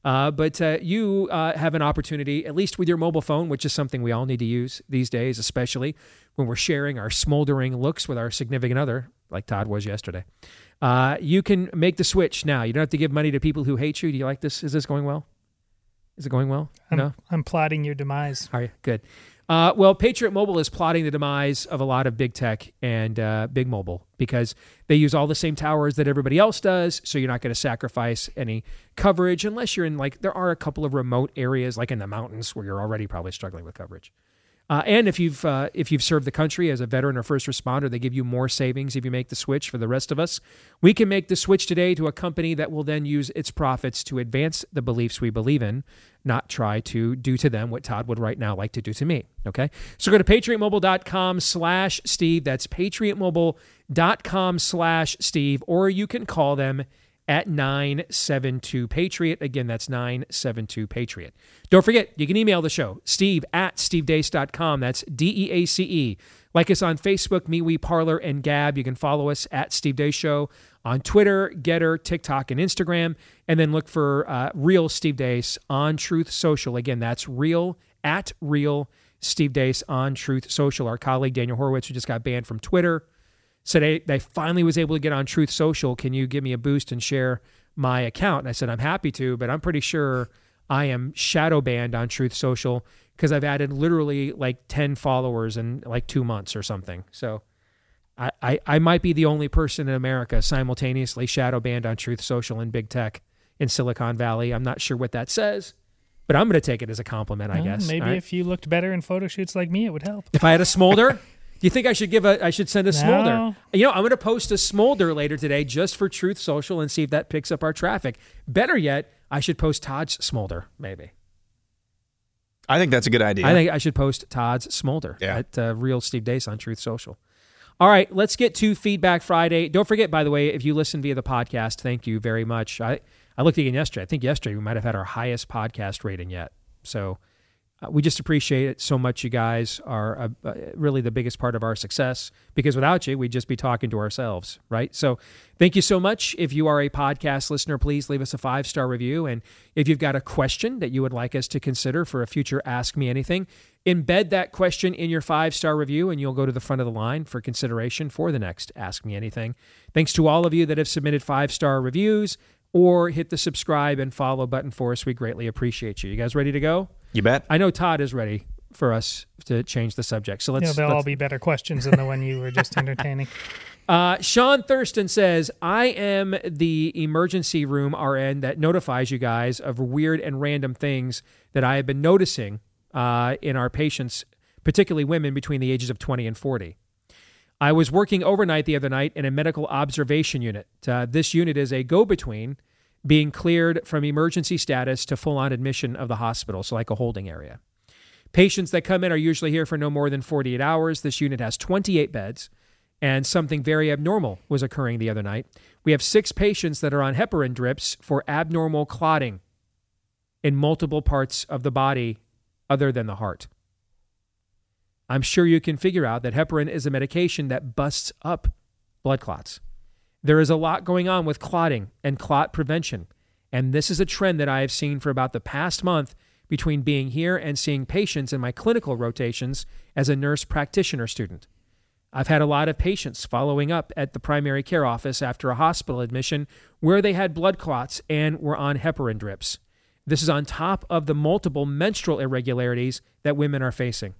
Uh, but uh, you uh, have an opportunity, at least with your mobile phone, which is something we all need to use these days, especially when we're sharing our smoldering looks with our significant other, like Todd was yesterday. Uh, you can make the switch now. You don't have to give money to people who hate you. Do you like this? Is this going well? Is it going well? I'm, no. I'm plotting your demise. Are you good? Uh, well, Patriot Mobile is plotting the demise of a lot of big tech and uh, big mobile because they use all the same towers that everybody else does. So you're not going to sacrifice any coverage unless you're in like there are a couple of remote areas like in the mountains where you're already probably struggling with coverage. Uh, and if you've uh, if you've served the country as a veteran or first responder, they give you more savings if you make the switch. For the rest of us, we can make the switch today to a company that will then use its profits to advance the beliefs we believe in, not try to do to them what Todd would right now like to do to me. Okay, so go to patriotmobile.com/slash Steve. That's patriotmobile.com/slash Steve, or you can call them at 972 Patriot. Again, that's 972 Patriot. Don't forget, you can email the show, steve at stevedeace.com. That's D E A C E. Like us on Facebook, MeWe, Parler, and Gab. You can follow us at Steve Deace Show on Twitter, Gettr, TikTok, and Instagram. And then look for uh, Real Steve Deace on Truth Social. Again, that's real at Real Steve Deace on Truth Social. Our colleague Daniel Horowitz, who just got banned from Twitter, said they, they finally was able to get on Truth Social. Can you give me a boost and share my account? And I said, I'm happy to, but I'm pretty sure I am shadow banned on Truth Social because I've added literally like 10 followers in like two months or something. So I, I, I might be the only person in America simultaneously shadow banned on Truth Social and big tech in Silicon Valley. I'm not sure what that says, but I'm going to take it as a compliment, I guess. Maybe right? if you looked better in photo shoots like me, it would help. If I had a smolder, do you think I should give a? I should send a smolder. You know, I'm going to post a smolder later today just for Truth Social and see if that picks up our traffic. Better yet, I should post Todd's smolder. Maybe I think that's a good idea. I think I should post Todd's smolder Yeah. at uh, Real Steve Deace on Truth Social. All right, let's get to Feedback Friday. Don't forget, by the way, if you listen via the podcast, thank you very much. I, I looked again yesterday. I think yesterday we might have had our highest podcast rating yet. So uh, we just appreciate it so much. You guys are uh, uh, really the biggest part of our success because without you, we'd just be talking to ourselves, right? So thank you so much. If you are a podcast listener, please leave us a five star review. And if you've got a question that you would like us to consider for a future Ask Me Anything, embed that question in your five star review and you'll go to the front of the line for consideration for the next Ask Me Anything. Thanks to all of you that have submitted five star reviews or hit the subscribe and follow button for us. We greatly appreciate you. You guys ready to go? You bet. I know Todd is ready for us to change the subject. So let's. Yeah, they'll let's- all be better questions than the one you were just [LAUGHS] entertaining. Uh, Sean Thurston says, I am the emergency room RN that notifies you guys of weird and random things that I have been noticing uh, in our patients, particularly women between the ages of 20 and 40. I was working overnight the other night in a medical observation unit. Uh, this unit is a go between being cleared from emergency status to full on admission of the hospital, so like a holding area. Patients that come in are usually here for no more than 48 hours. This unit has 28 beds, and something very abnormal was occurring the other night. We have six patients that are on heparin drips for abnormal clotting in multiple parts of the body other than the heart. I'm sure you can figure out that heparin is a medication that busts up blood clots. There is a lot going on with clotting and clot prevention, and this is a trend that I have seen for about the past month between being here and seeing patients in my clinical rotations as a nurse practitioner student. I've had a lot of patients following up at the primary care office after a hospital admission where they had blood clots and were on heparin drips. This is on top of the multiple menstrual irregularities that women are facing.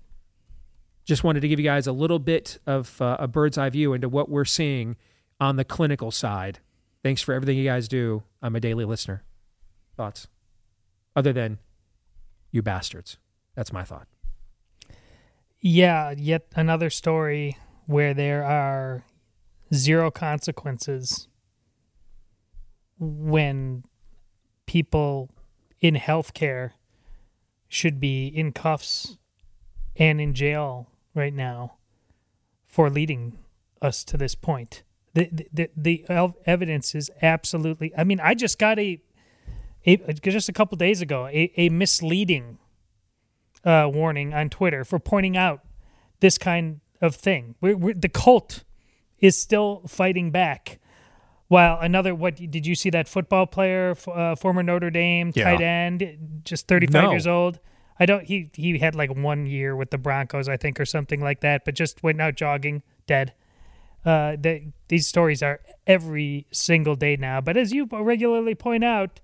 Just wanted to give you guys a little bit of uh, a bird's eye view into what we're seeing on the clinical side. Thanks for everything you guys do. I'm a daily listener. Thoughts? Other than you bastards. That's my thought. Yeah, yet another story where there are zero consequences when people in healthcare should be in cuffs and in jail right now for leading us to this point. The the the, evidence is absolutely. I mean, I just got a, a just a couple days ago a, a misleading uh, warning on Twitter for pointing out this kind of thing. We're, we're, the cult is still fighting back. While another, what did you see that football player, uh, former Notre Dame Yeah. tight end, just 35 No. years old? I don't. He he had like one year with the Broncos, I think, or something like that. But just went out jogging, dead. Uh, the, these stories are every single day now. But as you regularly point out,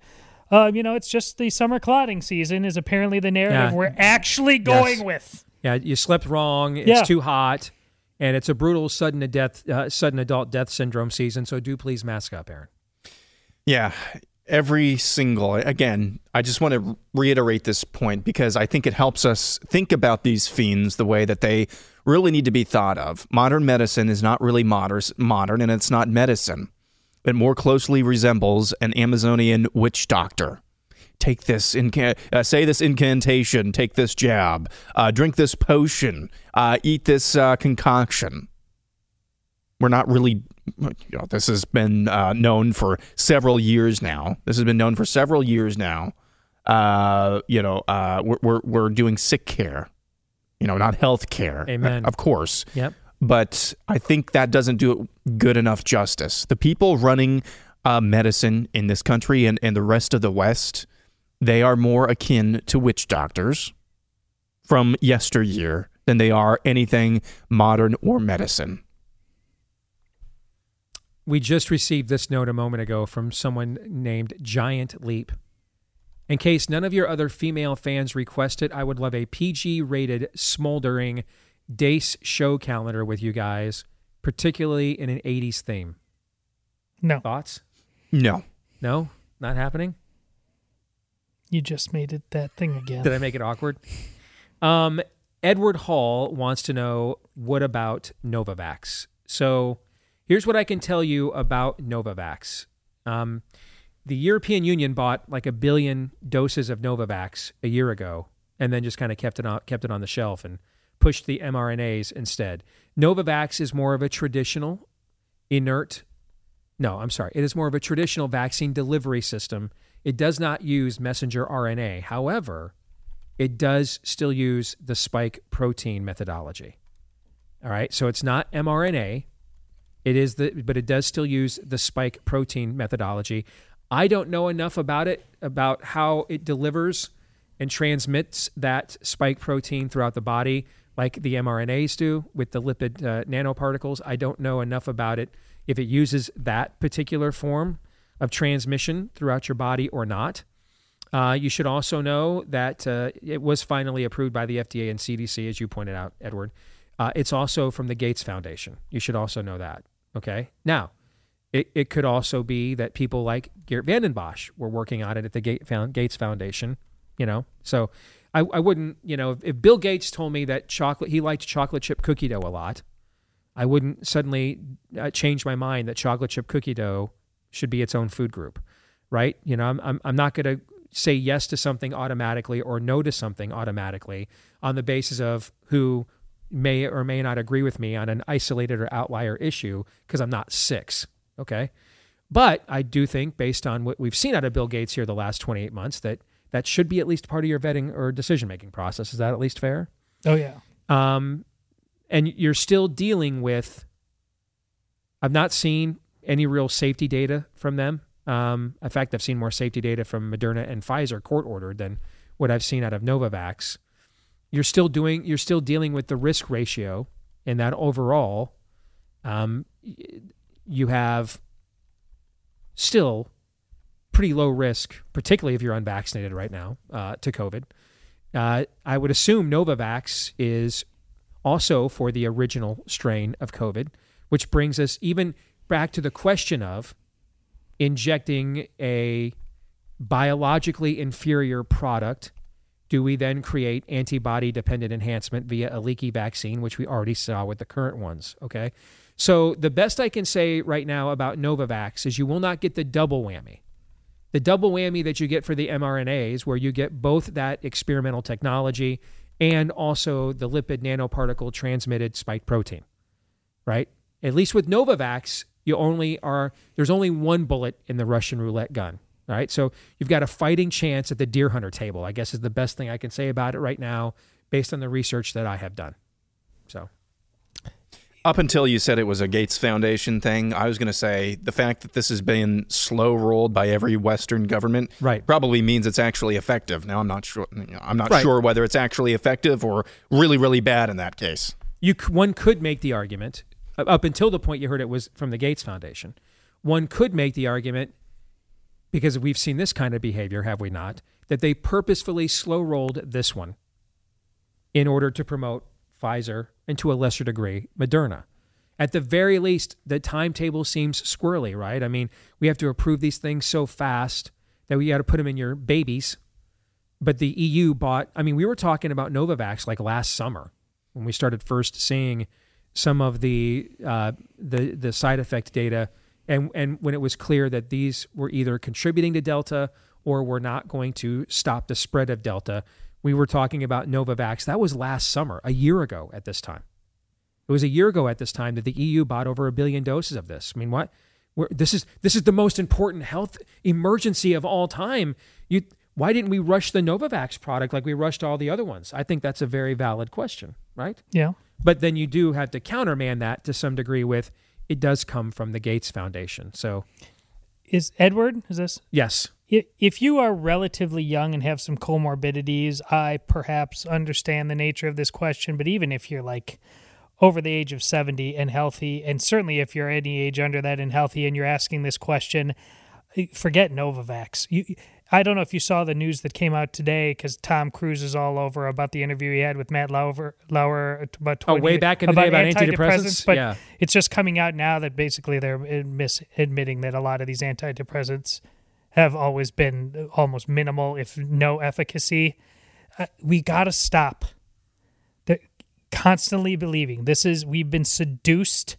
uh, you know, it's just the summer clotting season is apparently the narrative Yeah. we're actually going Yes. with. Yeah, you slept wrong. It's Yeah. too hot, and it's a brutal sudden death, uh, sudden adult death syndrome season. So do please mask up, Aaron. Yeah, every single again, I just want to reiterate this point because I think it helps us think about these fiends the way that they really need to be thought of. Modern medicine is not really modern, modern and it's not medicine. It more closely resembles an Amazonian witch doctor. Take this inca- uh, say this incantation, take this jab, uh, drink this potion, uh, eat this uh, concoction we're not really you know this has been uh, known for several years now. This has been known for several years now. Uh, you know uh, we're, we're, we're doing sick care you know not health care Amen. of course. Yep. but i think that doesn't do it good enough justice. The people running uh, medicine in this country and, and the rest of the west they are more akin to witch doctors from yesteryear than they are anything modern or medicine We just received this note a moment ago from someone named Giant Leap. In case none of your other female fans request it, I would love a PG rated, smoldering Deace show calendar with you guys, particularly in an 80s theme. No. Thoughts? no No? Not happening? You just made it that thing again. Did I make it awkward? Um, Edward Hall wants to know what about Novavax? So here's what I can tell you about Novavax. Um, the European Union bought like a billion doses of Novavax a year ago, and then just kind of kept it on kept it on the shelf and pushed the mRNAs instead. Novavax is more of a traditional inert. No, I'm sorry. It is more of a traditional vaccine delivery system. It does not use messenger RNA. However, it does still use the spike protein methodology. All right, so it's not mRNA. It is the, but it does still use the spike protein methodology. I don't know enough about it, about how it delivers and transmits that spike protein throughout the body, like the mRNAs do with the lipid uh, nanoparticles. I don't know enough about it if it uses that particular form of transmission throughout your body or not. Uh, you should also know that uh, it was finally approved by the FDA and CDC, as you pointed out, Edward. Uh, it's also from the Gates Foundation. You should also know that. Okay. Now, it, it could also be that people like Geert Vanden Bossche were working on it at the Gates Foundation. You know, so I, I wouldn't. You know, if, if Bill Gates told me that chocolate, he liked chocolate chip cookie dough a lot, I wouldn't suddenly uh, change my mind that chocolate chip cookie dough should be its own food group, right? You know, I'm I'm, I'm not going to say yes to something automatically or no to something automatically on the basis of who may or may not agree with me on an isolated or outlier issue because I'm not six. Okay. But I do think, based on what we've seen out of Bill Gates here the last 28 months, that that should be at least part of your vetting or decision making process. Is that at least fair? Oh yeah. Um, and you're still dealing with. I've not seen any real safety data from them. Um, in fact, I've seen more safety data from Moderna and Pfizer court ordered than what I've seen out of Novavax. You're still doing. You're still dealing with the risk ratio, and that overall Um, you have still pretty low risk, particularly if you're unvaccinated right now, uh, to COVID. Uh, I would assume Novavax is also for the original strain of COVID, which brings us even back to the question of injecting a biologically inferior product. Do we then create antibody dependent enhancement via a leaky vaccine, which we already saw with the current ones? Okay. So, the best I can say right now about Novavax is you will not get the double whammy the double whammy that you get for the mRNAs, where you get both that experimental technology and also the lipid nanoparticle transmitted spike protein, right? At least with Novavax, you only are there's only one bullet in the Russian roulette gun, right? So you've got a fighting chance at the deer hunter table. I guess is the best thing I can say about it right now, based on the research that I have done. So. Up until you said it was a Gates Foundation thing, I was going to say the fact that this has been slow rolled by every Western government right. probably means it's actually effective. Now I'm not sure. You know, I'm not Right. sure whether it's actually effective or really, really bad in that case. you one could make the argument up until the point you heard it was from the Gates Foundation. One could make the argument because we've seen this kind of behavior, have we not? That they purposefully slow rolled this one in order to promote Pfizer and to a lesser degree Moderna. At the very least, the timetable seems squirrely, right? I mean, we have to approve these things so fast that we got to put them in your babies. But the EU bought, I mean, we were talking about Novavax like last summer when we started first seeing some of the uh, the the side effect data, and and when it was clear that these were either contributing to Delta or were not going to stop the spread of Delta, we were talking about Novavax. That was last summer, a year ago at this time. It was a year ago at this time that the EU bought over a billion doses of this. I mean, what? We're, this is this is the most important health emergency of all time. You, why didn't we rush the Novavax product like we rushed all the other ones? I think that's a very valid question, right? Yeah. But then you do have to counterman that to some degree with it does come from the Gates Foundation. So Is Edward? Is this? yes, If you are relatively young and have some comorbidities, I perhaps understand the nature of this question. But even if you're like over the age of 70 and healthy, and certainly if you're any age under that and healthy and you're asking this question, forget Novavax. You, I don't know if you saw the news that came out today because Tom Cruise is all over about the interview he had with Matt Lauer, Lauer about Oh, way back in the day about antidepressants? But Yeah. it's just coming out now that basically they're admis- admitting that a lot of these antidepressants have always been almost minimal, if no efficacy. Uh, we got to stop. The, constantly believing this is we've been seduced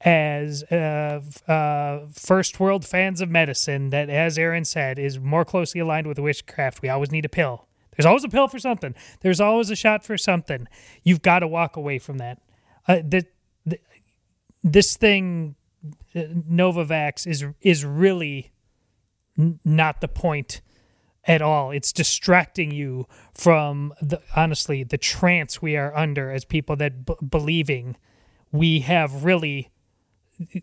as uh, uh, first world fans of medicine that, as Aaron said, is more closely aligned with witchcraft. We always need a pill. There's always a pill for something. There's always a shot for something. You've got to walk away from that. Uh, the, the, this thing, uh, Novavax, is is really n- not the point at all. It's distracting you from the honestly the trance we are under as people that b- believing we have really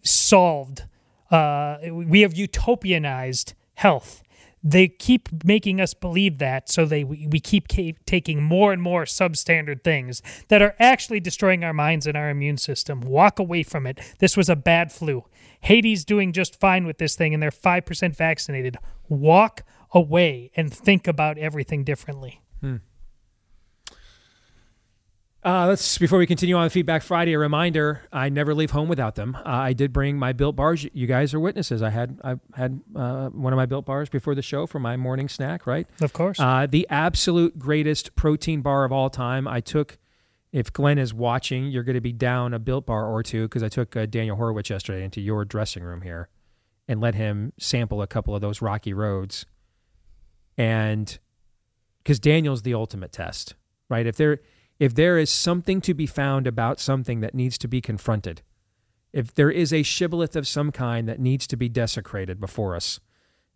solved. Uh, we have utopianized health. They keep making us believe that, so they we, keep taking more and more substandard things that are actually destroying our minds and our immune system. Walk away from it. This was a bad flu. Haiti's doing just fine with this thing, and they're five percent vaccinated. Walk away and think about everything differently. Uh, let's before we continue on Feedback Friday, a reminder: I never leave home without them. Uh, I did bring my Built bars. You guys are witnesses. I had I had uh, one of my Built bars before the show for my morning snack. Right, Of course. uh, the absolute greatest protein bar of all time. I took. If Glenn is watching, you're going to be down a Built bar or two because I took uh, Daniel Horowitz yesterday into your dressing room here, and let him sample a couple of those rocky roads. And because Daniel's the ultimate test, right? If there if there is something to be found about something that needs to be confronted, if there is a shibboleth of some kind that needs to be desecrated before us,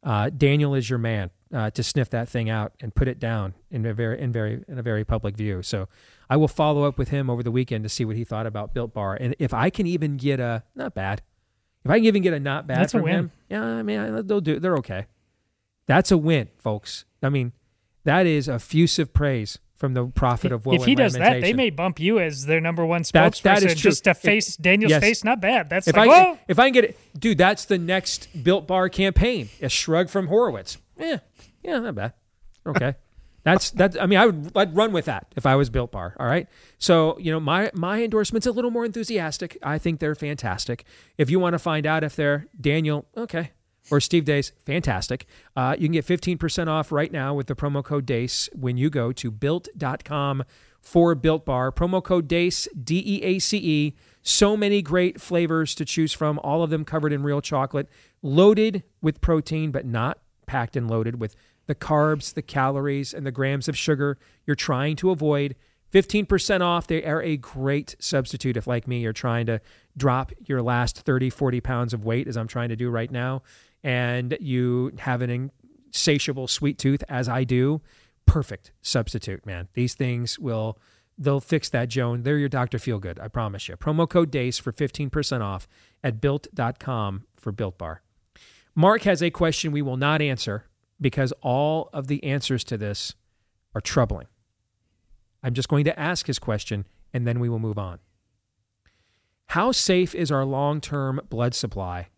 uh, Daniel is your man uh, to sniff that thing out and put it down in a very in very in a very public view. So I will follow up with him over the weekend to see what he thought about Built Bar, and if I can even get a not bad, if I can even get a not bad That's a from win. him, yeah, I mean they'll do they're okay. That's a win, folks. I mean, that is effusive praise from the prophet of woe. if he and does that, they may bump you as their number one That- spokesperson that is true. just to If- face Daniel's yes. face. Not bad. That's if like, I whoa. if I can get it, dude, that's the next Built Bar campaign. A shrug from Horowitz. Yeah, yeah, not bad. Okay, [LAUGHS] that's that. I mean, I would I'd run with that if I was Built Bar. All right. So you know, my my endorsement's a little more enthusiastic. I think they're fantastic. If you want to find out if they're Daniel, okay. Or Steve Deace, fantastic. Uh, you can get 15% off right now with the promo code DEACE when you go to built.com for Built Bar. Promo code DEACE, D E A C E. So many great flavors to choose from, all of them covered in real chocolate, loaded with protein, but not packed and loaded with the carbs, the calories, and the grams of sugar you're trying to avoid. 15% off. They are a great substitute if, like me, you're trying to drop your last 30, 40 pounds of weight, as I'm trying to do right now, and you have an insatiable sweet tooth, as I do. Perfect substitute, man. These things will. They'll fix that, Joan. They're your Dr. Feel Good, I promise you. Promo code DEACE for 15% off at built.com for Built Bar. Mark has a question we will not answer because all of the answers to this are troubling. I'm just going to ask his question and then we will move on. How safe is our long term blood supply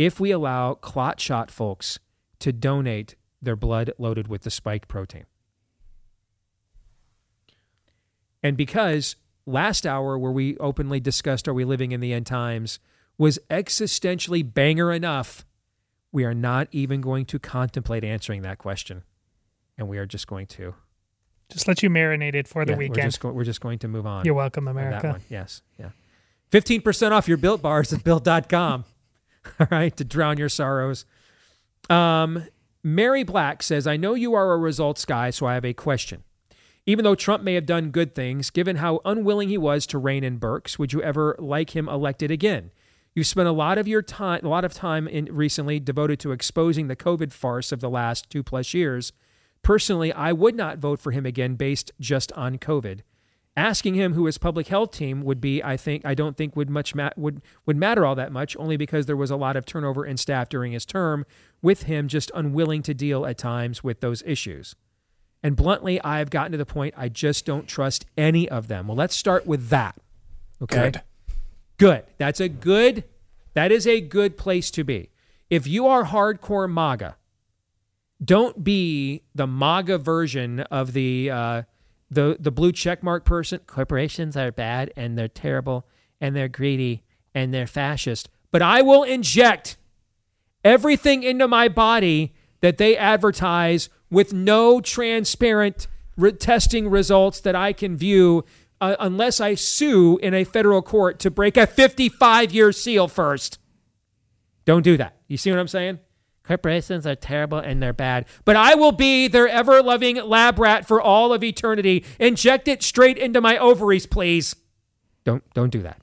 if we allow clot shot folks to donate their blood loaded with the spike protein? And because last hour, where we openly discussed Are We Living in the End Times, was existentially banger enough, we are not even going to contemplate answering that question. And we are just going to. Just let you marinate it for the Yeah, We're weekend. just, go- we're just going to move on. You're welcome, on that America. one. Yes. Yeah. 15% off your built bars at built.com. [LAUGHS] All right. To drown your sorrows. Um, Mary Black says, I know you are a results guy, so I have a question. Even though Trump may have done good things, given how unwilling he was to rein in Birx, would you ever like him elected again? You've spent a lot of your time, a lot of time in recently devoted to exposing the COVID farce of the last two plus years. Personally, I would not vote for him again based just on COVID. Asking him who his public health team would be, I think, I don't think would much ma- would would matter all that much, only because there was a lot of turnover in staff during his term, with him just unwilling to deal at times with those issues. And bluntly, I've gotten to the point I just don't trust any of them. Well, let's start with that. Okay. Good. Good. That's a good that is a good place to be. If you are hardcore MAGA, don't be the MAGA version of the uh, the the blue checkmark person. Corporations are bad and they're terrible and they're greedy and they're fascist. But I will inject everything into my body that they advertise with no transparent re- testing results that I can view uh, unless I sue in a federal court to break a 55 year seal first. Don't do that. You see what I'm saying? Corporations are terrible and they're bad, but I will be their ever loving lab rat for all of eternity. Inject it straight into my ovaries, please. Don't don't do that.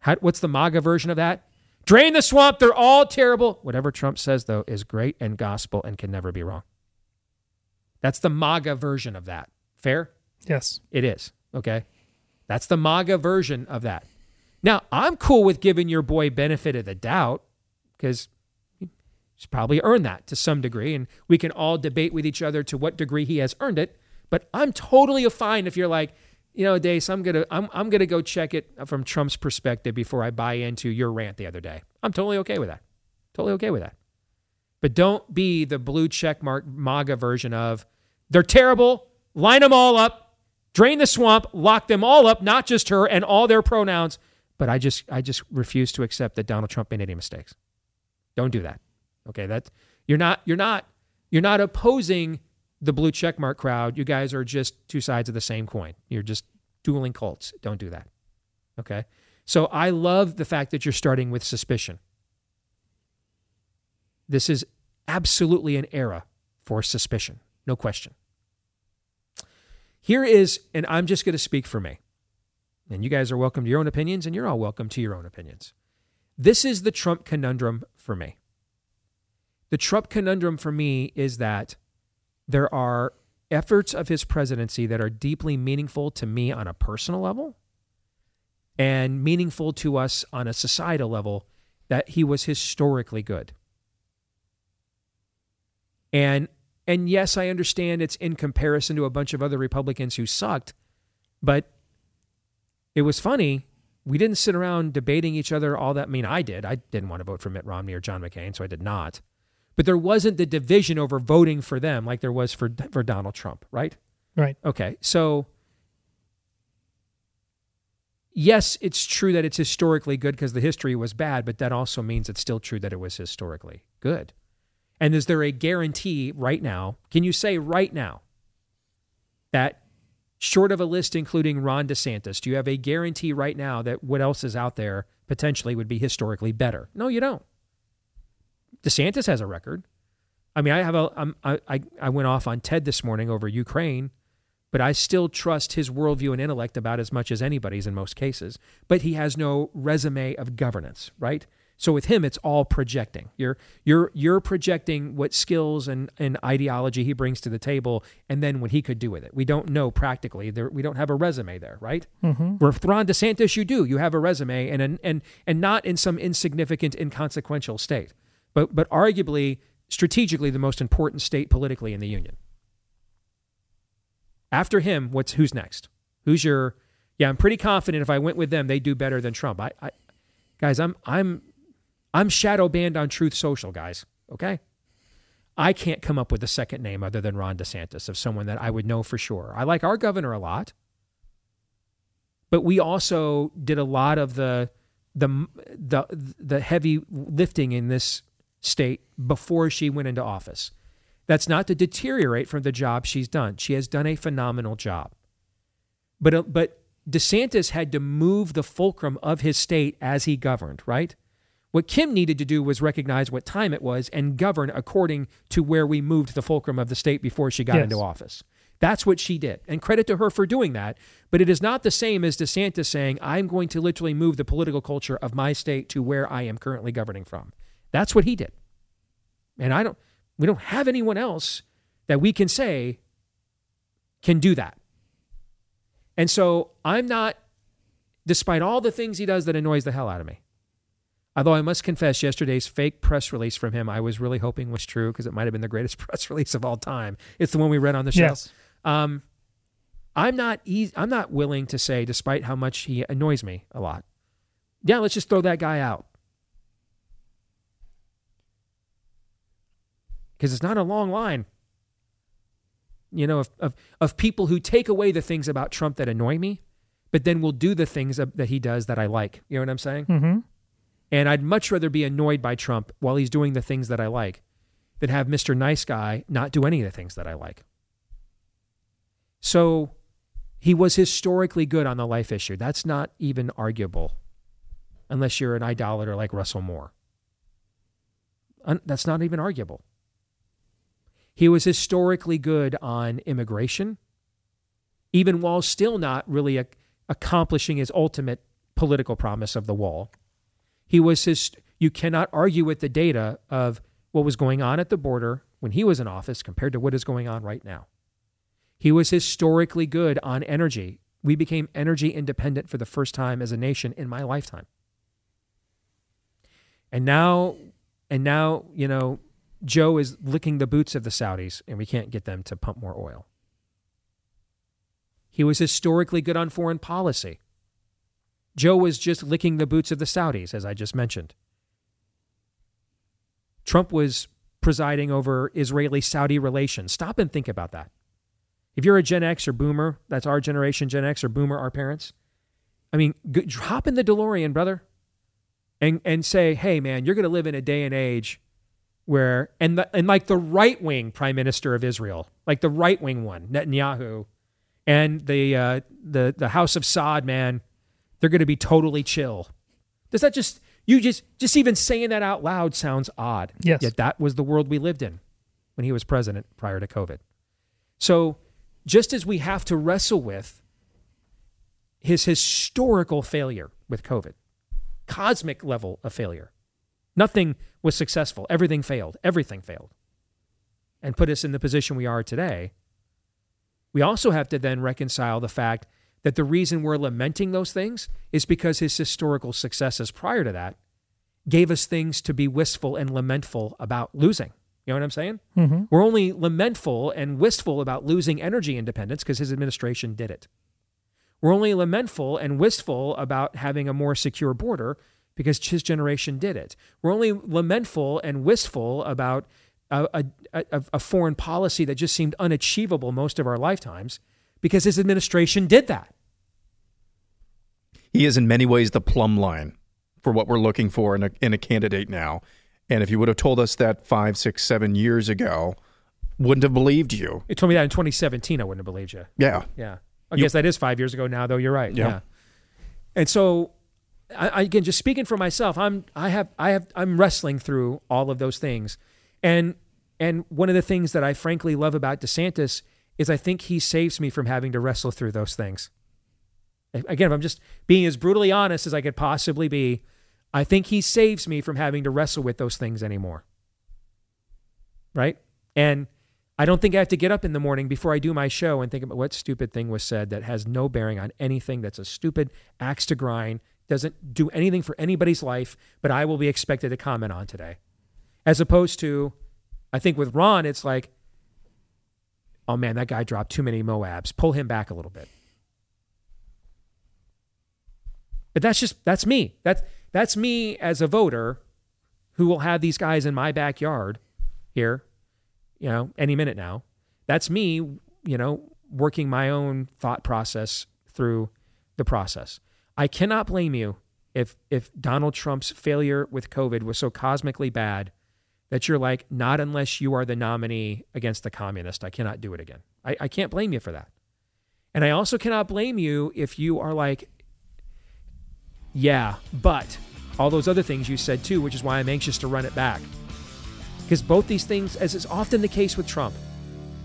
How, what's the MAGA version of that? Drain the swamp. They're all terrible. Whatever Trump says, though, is great and gospel and can never be wrong. That's the MAGA version of that. Fair? Yes. It is. Okay. That's the MAGA version of that. Now, I'm cool with giving your boy benefit of the doubt because he's probably earned that to some degree. And we can all debate with each other to what degree he has earned it. But I'm totally fine if you're like, you know, Deace, I'm gonna I'm I'm gonna go check it from Trump's perspective before I buy into your rant the other day. I'm totally okay with that. Totally okay with that. But don't be the blue check mark MAGA version of they're terrible, line them all up, drain the swamp, lock them all up, not just her and all their pronouns. But I just I just refuse to accept that Donald Trump made any mistakes. Don't do that. Okay, that you're not you're not you're not opposing the blue checkmark crowd. You guys are just two sides of the same coin. You're just dueling cults. Don't do that. Okay? So I love the fact that you're starting with suspicion. This is absolutely an era for suspicion. No question. Here is, and I'm just going to speak for me. And you guys are welcome to your own opinions, and you're all welcome to your own opinions. This is the Trump conundrum for me. The Trump conundrum for me is that there are efforts of his presidency that are deeply meaningful to me on a personal level and meaningful to us on a societal level that he was historically good. And And yes, I understand it's in comparison to a bunch of other Republicans who sucked, but it was funny. We didn't sit around debating each other all that. I mean, I did. I didn't want to vote for Mitt Romney or John McCain, so I did not. But there wasn't the division over voting for them like there was for for Donald Trump, right? Right. Okay. So yes, it's true that it's historically good because the history was bad, but that also means it's still true that it was historically good. And is there a guarantee right now? Can you say right now that short of a list including Ron DeSantis, do you have a guarantee right now that what else is out there potentially would be historically better? No, you don't. DeSantis has a record. I mean, I have a. I'm, I I went off on Ted this morning over Ukraine, but I still trust his worldview and intellect about as much as anybody's in most cases. But he has no resume of governance, right? So with him, it's all projecting. You're you're you're projecting what skills and, and ideology he brings to the table, and then what he could do with it. We don't know practically. There, we don't have a resume there, right? Mhm. Where Ron DeSantis, you do. You have a resume, and and and and not in some insignificant, inconsequential state, but but arguably strategically the most important state politically in the union. After him, what's who's next? Who's your? Yeah, I'm pretty confident if I went with them, they'd do better than Trump. I, I guys, I'm I'm I'm shadow banned on Truth Social, guys. Okay. I can't come up with a second name other than Ron DeSantis of someone that I would know for sure. I like our governor a lot, but we also did a lot of the the the the heavy lifting in this state before she went into office. That's not to deteriorate from the job she's done. She has done a phenomenal job. But uh, but DeSantis had to move the fulcrum of his state as he governed, right? What Kim needed to do was recognize what time it was and govern according to where we moved the fulcrum of the state before she got Yes. into office. That's what she did. And credit to her for doing that. But it is not the same as DeSantis saying, I'm going to literally move the political culture of my state to where I am currently governing from. That's what he did. And I don't we don't have anyone else that we can say can do that. And so I'm not, despite all the things he does that annoys the hell out of me. Although I must confess, yesterday's fake press release from him, I was really hoping was true because it might have been the greatest [LAUGHS] press release of all time. It's the one we read on the show. Yes. Um, I'm not easy, I'm not willing to say, despite how much he annoys me a lot, yeah, let's just throw that guy out. Because it's not a long line you know, of, of, of people who take away the things about Trump that annoy me, but then will do the things that he does that I like. You know what I'm saying? Mm-hmm. And I'd much rather be annoyed by Trump while he's doing the things that I like than have Mr. Nice Guy not do any of the things that I like. So he was historically good on the life issue. That's not even arguable unless you're an idolater like Russell Moore. That's not even arguable. He was historically good on immigration, even while still not really ac- accomplishing his ultimate political promise of the wall. He was his, you cannot argue with the data of what was going on at the border when he was in office compared to what is going on right now. He was historically good on energy. We became energy independent for the first time as a nation in my lifetime. And now, and now, you know, Joe is licking the boots of the Saudis, and we can't get them to pump more oil. He was historically good on foreign policy. Joe was just licking the boots of the Saudis, as I just mentioned. Trump was presiding over Israeli Saudi relations. Stop and think about that. If you're a Gen X or Boomer, that's our generation, Gen X or Boomer, our parents. I mean, hop in the DeLorean, brother, and and say, hey, man, you're going to live in a day and age where and the, and like the right wing prime minister of Israel, like the right wing one, Netanyahu, and the uh, the the House of Saud, man, they're going to be totally chill. Does that just you just just even saying that out loud sounds odd? Yes. Yet that was the world we lived in when he was president prior to COVID. So just as we have to wrestle with his historical failure with COVID, cosmic level of failure. Nothing was successful. Everything failed. Everything failed. And put us in the position we are today. We also have to then reconcile the fact that the reason we're lamenting those things is because his historical successes prior to that gave us things to be wistful and lamentful about losing. You know what I'm saying? Mhm. We're only lamentful and wistful about losing energy independence because his administration did it. We're only lamentful and wistful about having a more secure border because his generation did it. We're only lamentful and wistful about a, a, a, a foreign policy that just seemed unachievable most of our lifetimes because his administration did that. He is in many ways the plumb line for what we're looking for in a, in a candidate now. And if you would have told us that five, six, seven years ago, wouldn't have believed you. You told me that in 2017, I wouldn't have believed you. Yeah. Yeah. I You- guess that is five years ago now, though. You're right. Yeah. Yeah. And so, I, again, just speaking for myself, I'm I have I have I'm wrestling through all of those things, and and one of the things that I frankly love about DeSantis is I think he saves me from having to wrestle through those things. Again, if I'm just being as brutally honest as I could possibly be, I think he saves me from having to wrestle with those things anymore. Right? And I don't think I have to get up in the morning before I do my show and think about what stupid thing was said that has no bearing on anything, that's a stupid axe to grind, doesn't do anything for anybody's life, but I will be expected to comment on today. As opposed to, I think with Ron, it's like, oh man, that guy dropped too many Moabs. Pull him back a little bit. But that's just that's me. That's that's me as a voter who will have these guys in my backyard here, you know, any minute now. That's me, you know, working my own thought process through the process. I cannot blame you if if Donald Trump's failure with COVID was so cosmically bad that you're like, not unless you are the nominee against the communist. I cannot do it again. I, I can't blame you for that. And I also cannot blame you if you are like, yeah, but all those other things you said too, which is why I'm anxious to run it back. Because both these things, as is often the case with Trump,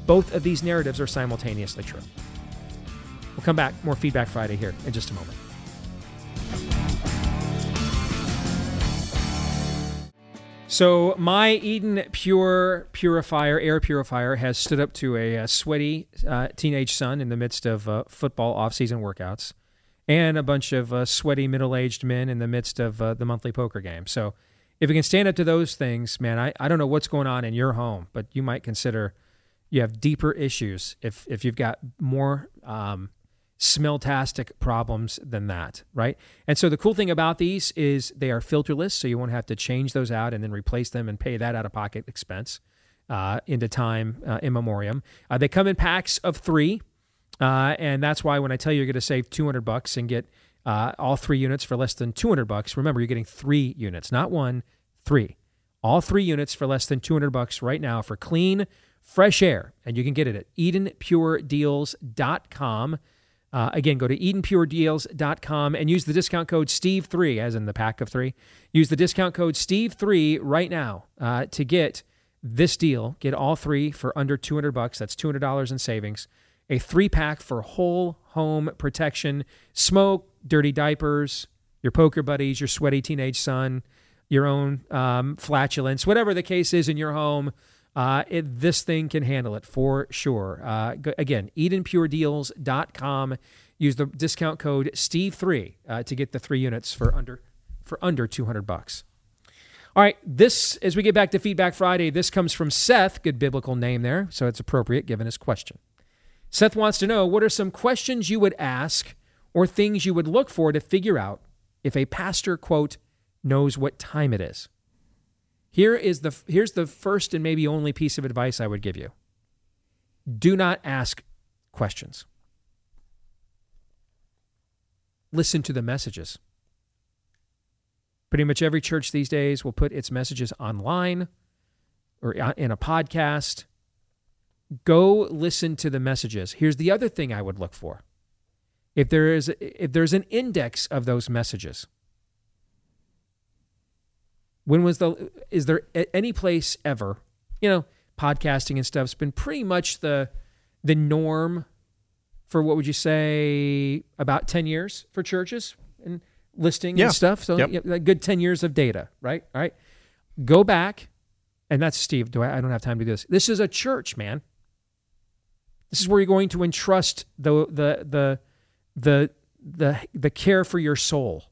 both of these narratives are simultaneously true. We'll come back, more Feedback Friday here in just a moment. So my Eden Pure purifier, air purifier, has stood up to a, uh sweaty uh, teenage son in the midst of uh, football off-season workouts, and a bunch of uh, sweaty middle-aged men in the midst of uh, the monthly poker game. So if you can stand up to those things, man, I, I don't know what's going on in your home, but you might consider you have deeper issues if if you've got more um, smelltastic problems than that, right? And so the cool thing about these is they are filterless, so you won't have to change those out and then replace them and pay that out of pocket expense uh, into time uh, in memoriam. Uh, they come in packs of three, uh, and that's why when I tell you you're going to save 200 bucks and get uh, all three units for less than 200 bucks, remember you're getting three units, not one, three. All three units for less than 200 bucks right now for clean, fresh air, and you can get it at EdenPureDeals.com. Uh, again, go to EdenPureDeals.com and use the discount code Steve3, as in the pack of three. Use the discount code Steve3 right now uh, to get this deal. Get all three for under 200 bucks. That's $200 in savings. A three pack for whole home protection, smoke, dirty diapers, your poker buddies, your sweaty teenage son, your own um, flatulence, whatever the case is in your home. Uh, it, this thing can handle it for sure. Uh, go, again, EdenPureDeals.com. Use the discount code Steve3 uh, to get the three units for under for under 200 bucks. All right, this as we get back to Feedback Friday, this comes from Seth, good biblical name there, so it's appropriate given his question. Seth wants to know what are some questions you would ask or things you would look for to figure out if a pastor quote knows what time it is. Here is the here's the first and maybe only piece of advice I would give you. Do not ask questions. Listen to the messages. Pretty much every church these days will put its messages online or in a podcast. Go listen to the messages. Here's the other thing I would look for. If there is if there's an index of those messages, when was the is there any place ever you know podcasting and stuff's been pretty much the the norm for what would you say about 10 years for churches and listing Yeah. and stuff? So Yep. yeah, good 10 years of data right? All right. Go back and that's steve do I, I don't have time to do this. This is a church man. This is where you're going to entrust the the the the the, the care for your soul.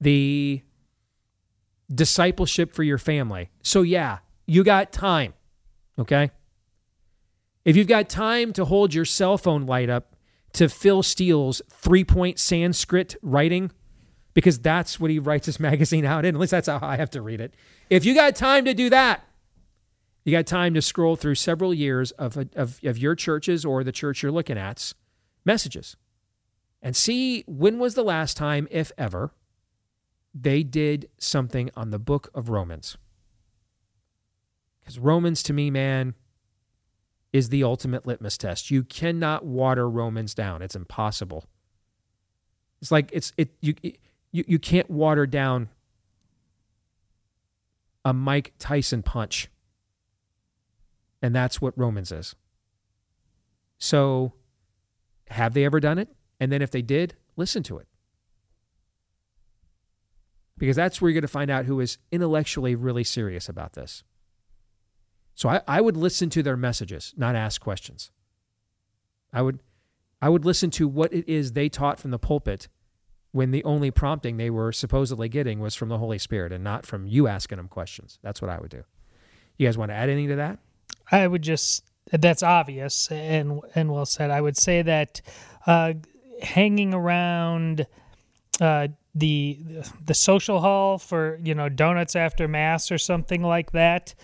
The discipleship for your family. So, yeah, you got time. Okay. If you've got time to hold your cell phone light up to Phil Steele's three point Sanskrit writing, because that's what he writes his [LAUGHS] magazine out in, at least that's how I have to read it. If you got time to do that, you got time to scroll through several years of, of, of your churches or the church you're looking at's messages and see when was the last time, if ever, they did something on the book of Romans. Because Romans, to me, man, is the ultimate litmus test. You cannot water Romans down. It's impossible. It's like it's it you you you can't water down a Mike Tyson punch. And that's what Romans is. So have they ever done it? And then if they did, listen to it. Because that's where you're going to find out who is intellectually really serious about this. So I, I would listen to their messages, not ask questions. I would I would listen to what it is they taught from the pulpit when the only prompting they were supposedly getting was from the Holy Spirit and not from you asking them questions. That's what I would do. You guys want to add anything to that? I would just that's obvious and and well said. I would say that uh, hanging around uh, the the social hall for you know donuts after mass or something like that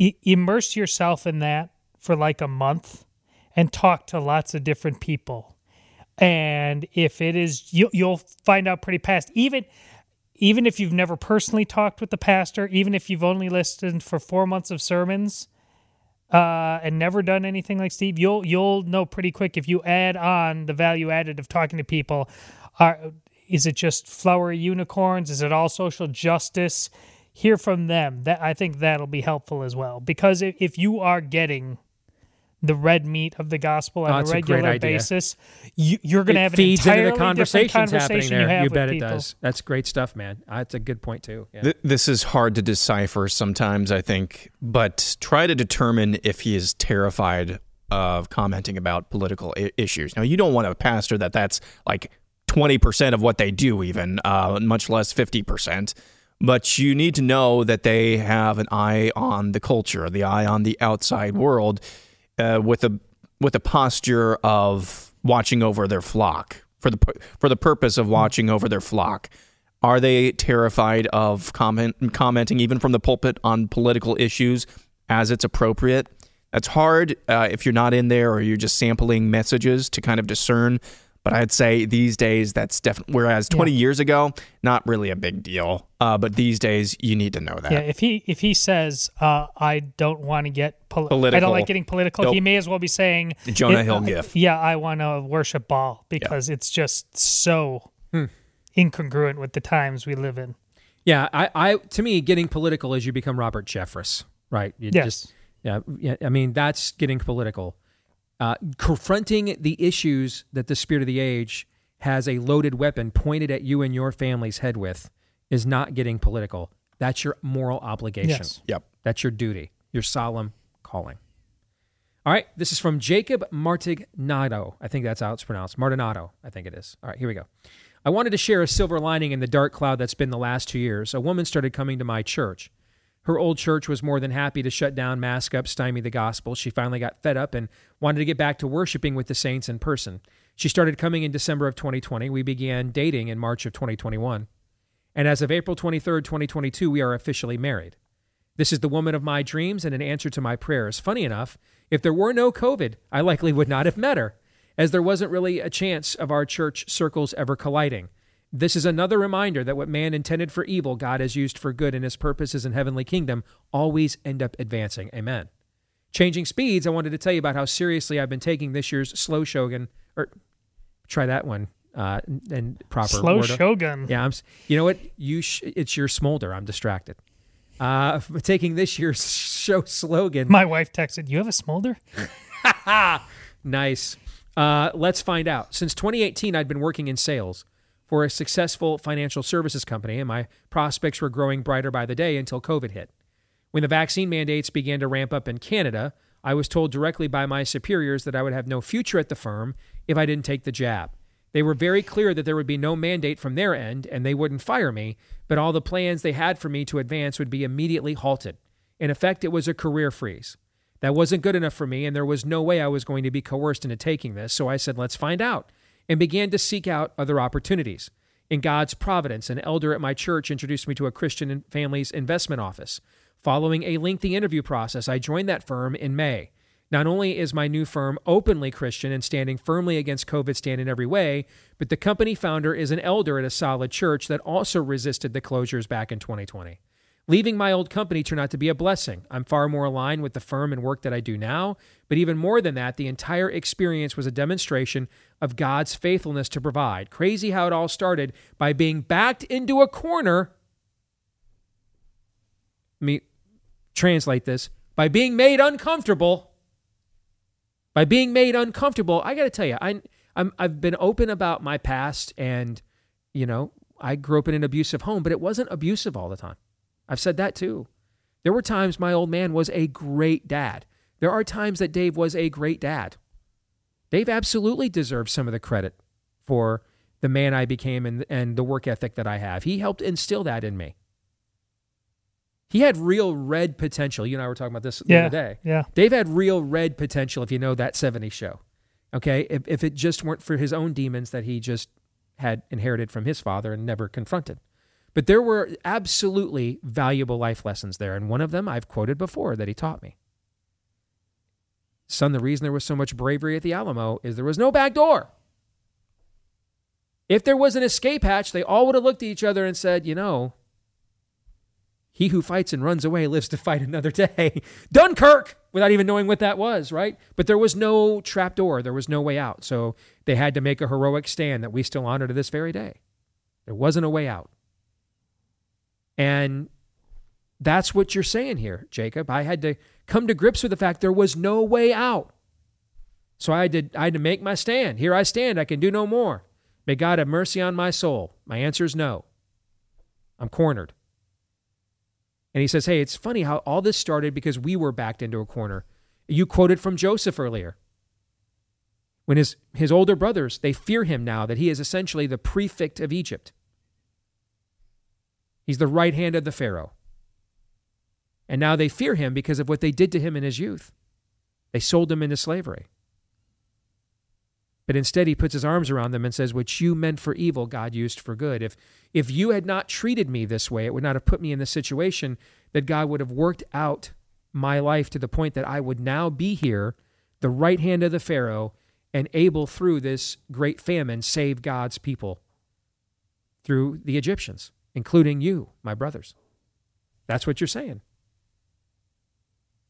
I- immerse yourself in that for like a month and talk to lots of different people and if it is you, you'll find out pretty fast even even if you've never personally talked with the pastor even if you've only listened for four months of sermons uh, and never done anything like Steve, you'll you'll know pretty quick if you add on the value added of talking to people. Are is it just flowery unicorns? Is it all social justice? Hear from them. That I think that'll be helpful as well because if, if you are getting the red meat of the gospel on Oh, a that's a regular basis, you, you're going to It have an feeds entirely into the conversations different happening conversation there. you have You with bet it people. does. That's great stuff, man. Uh, That's a good point too. Yeah. Th- This is hard to decipher sometimes, I think, but try to determine if he is terrified of commenting about political I- issues. Now, you don't want a pastor that that's like 20% of what they do, even, uh, much less 50%. But you need to know that they have an eye on the culture, the eye on the outside world, uh, with a with a posture of watching over their flock for the for the purpose of watching over their flock. Are they terrified of comment, commenting even from the pulpit on political issues as it's appropriate? That's hard uh, if you're not in there or you're just sampling messages to kind of discern. But I'd say these days that's definitely. Whereas 20 years ago, not really a big deal. Uh, but these days, you need to know that. Yeah, if he if he says uh, I don't want to get poli- I don't like getting political, Nope. he may as well be saying Jonah Hill gif. Yeah, I want to worship Baal because it's just so Hmm. incongruent with the times we live in. Yeah, I, I to me, getting political is you become Robert Jeffress, right? You Yes. Just, yeah, yeah. I mean, that's getting political. Uh, confronting the issues that the spirit of the age has a loaded weapon pointed at you and your family's head with is not getting political. That's your moral obligation. Yes. Yep. That's your duty, your solemn calling. All right, this is from Jacob Martignado. I think that's how it's pronounced. Martinato, I think it is. All right, here we go. I wanted to share a silver lining in the dark cloud that's been the last two years. A woman started coming to my church. Her old church was more than happy to shut down, mask up, stymie the gospel. She finally got fed up and wanted to get back to worshiping with the saints in person. She started coming in December of 2020. We began dating in March of 2021. And as of April 23rd, 2022, we are officially married. This is the woman of my dreams and an answer to my prayers. Funny enough, if there were no COVID, I likely would not have met her, as there wasn't really a chance of our church circles ever colliding. This is another reminder that what man intended for evil, God has used for good, and his purposes in heavenly kingdom always end up advancing. Amen. Changing speeds, I wanted to tell you about how seriously I've been taking this year's slow shogun, or try that one uh, in proper Slow. Shogun. Yeah, I'm. You know what? You sh- it's your smolder. I'm distracted. Uh, taking this year's show slogan. My wife texted, "You have a smolder?" [LAUGHS] nice. Uh, let's find out. Since 2018, I'd been working in sales for a successful financial services company, and my prospects were growing brighter by the day until COVID hit. When the vaccine mandates began to ramp up in Canada, I was told directly by my superiors that I would have no future at the firm if I didn't take the jab. They were very clear that there would be no mandate from their end and they wouldn't fire me, but all the plans they had for me to advance would be immediately halted. In effect, it was a career freeze. That wasn't good enough for me, and there was no way I was going to be coerced into taking this, so I said, let's find out, and began to seek out other opportunities. In God's providence, an elder at my church introduced me to a Christian family's investment office. Following a lengthy interview process, I joined that firm in May. Not only is my new firm openly Christian and standing firmly against COVID stand in every way, but the company founder is an elder at a solid church that also resisted the closures back in 2020. Leaving my old company turned out to be a blessing. I'm far more aligned with the firm and work that I do now, but even more than that, the entire experience was a demonstration of God's faithfulness to provide. Crazy how it all started by being backed into a corner. Let me translate this by being made uncomfortable by being made uncomfortable. I got to tell you, I, I'm I've been open about my past, and you know, I grew up in an abusive home, but it wasn't abusive all the time. I've said that too. There were times my old man was a great dad. There are times that Dave was a great dad. Dave absolutely deserves some of the credit for the man I became and, and the work ethic that I have. He helped instill that in me. He had real red potential. You and I were talking about this the Yeah, other day. yeah. Dave had real red potential if you know that 70s show. Okay. If, if it just weren't for his own demons that he just had inherited from his father and never confronted. But there were absolutely valuable life lessons there. And one of them I've quoted before that he taught me. Son, the reason there was so much bravery at the Alamo is there was no back door. If there was an escape hatch, they all would have looked at each other and said, you know, he who fights and runs away lives to fight another day. [LAUGHS] Dunkirk, without even knowing what that was, right? But there was no trap door. There was no way out. So they had to make a heroic stand that we still honor to this very day. There wasn't a way out. And that's what you're saying here, Jacob. I had to come to grips with the fact there was no way out. So I had to, I had to make my stand. Here I stand. I can do no more. May God have mercy on my soul. My answer is no. I'm cornered. And he says, Hey, it's funny how all this started because we were backed into a corner. You quoted from Joseph earlier. When his, his older brothers, they fear him now that he is essentially the prefect of Egypt. He's the right hand of the Pharaoh. And now they fear him because of what they did to him in his youth. They sold him into slavery. But instead, he puts his arms around them and says, What you meant for evil, God used for good. If, if you had not treated me this way, it would not have put me in this situation that God would have worked out my life to the point that I would now be here, the right hand of the Pharaoh, and able through this great famine save God's people through the Egyptians, including you, my brothers. That's what you're saying.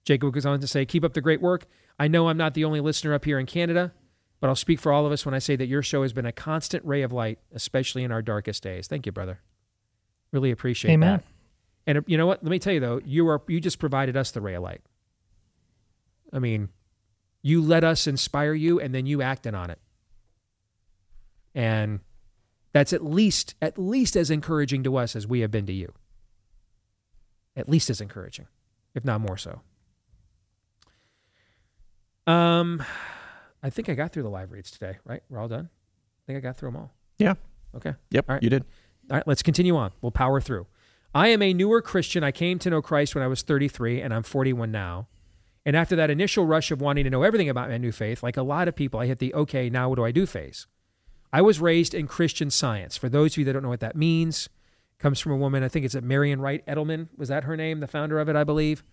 Jacob goes on to say, Keep up the great work. I know I'm not the only listener up here in Canada, but I'll speak for all of us when I say that your show has been a constant ray of light, especially in our darkest days. Thank you, brother. Really appreciate Amen. that. And uh, you know what? Let me tell you though, you are you just provided us the ray of light. I mean, you let us inspire you and then you acted on it. And that's at least at least as encouraging to us as we have been to you. At least as encouraging, if not more so. Um, I think I got through the live reads today. Right, we're all done. I think I got through them all. Yeah. Okay. Yep. All right. You did. All right. Let's continue on. We'll power through. I am a newer Christian. I came to know Christ when I was 33, and I'm 41 now. And after that initial rush of wanting to know everything about my new faith, like a lot of people, I hit the okay, now what do I do phase. I was raised in Christian science. For those of you that don't know what that means, comes from a woman, I think it's at Marion Wright Edelman. Was that her name? The founder of it, I believe.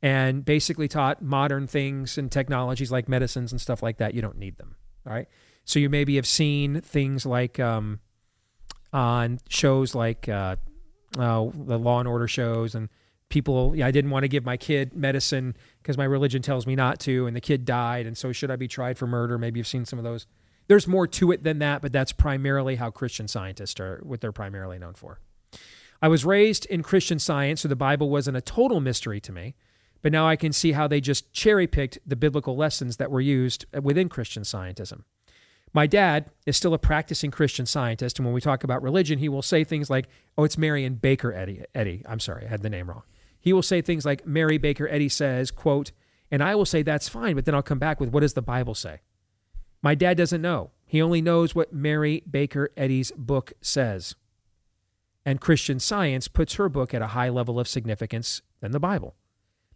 And basically taught modern things and technologies like medicines and stuff like that. You don't need them. All right. So you maybe have seen things like um, on shows like uh, uh, the Law and Order shows and people. Yeah, I didn't want to give my kid medicine because my religion tells me not to, and the kid died. And so should I be tried for murder? Maybe you've seen some of those. There's more to it than that, but that's primarily how Christian scientists are what they're primarily known for. I was raised in Christian science, so the Bible wasn't a total mystery to me. But now I can see how they just cherry picked the biblical lessons that were used within Christian scientism. My dad is still a practicing Christian scientist, and when we talk about religion, he will say things like, "Oh, it's Marion Baker Eddy." Eddy, I'm sorry, I had the name wrong. He will say things like, "Mary Baker Eddy says," quote, and I will say that's fine, but then I'll come back with, "What does the Bible say?" My dad doesn't know. He only knows what Mary Baker Eddy's book says. And Christian science puts her book at a high level of significance than the Bible.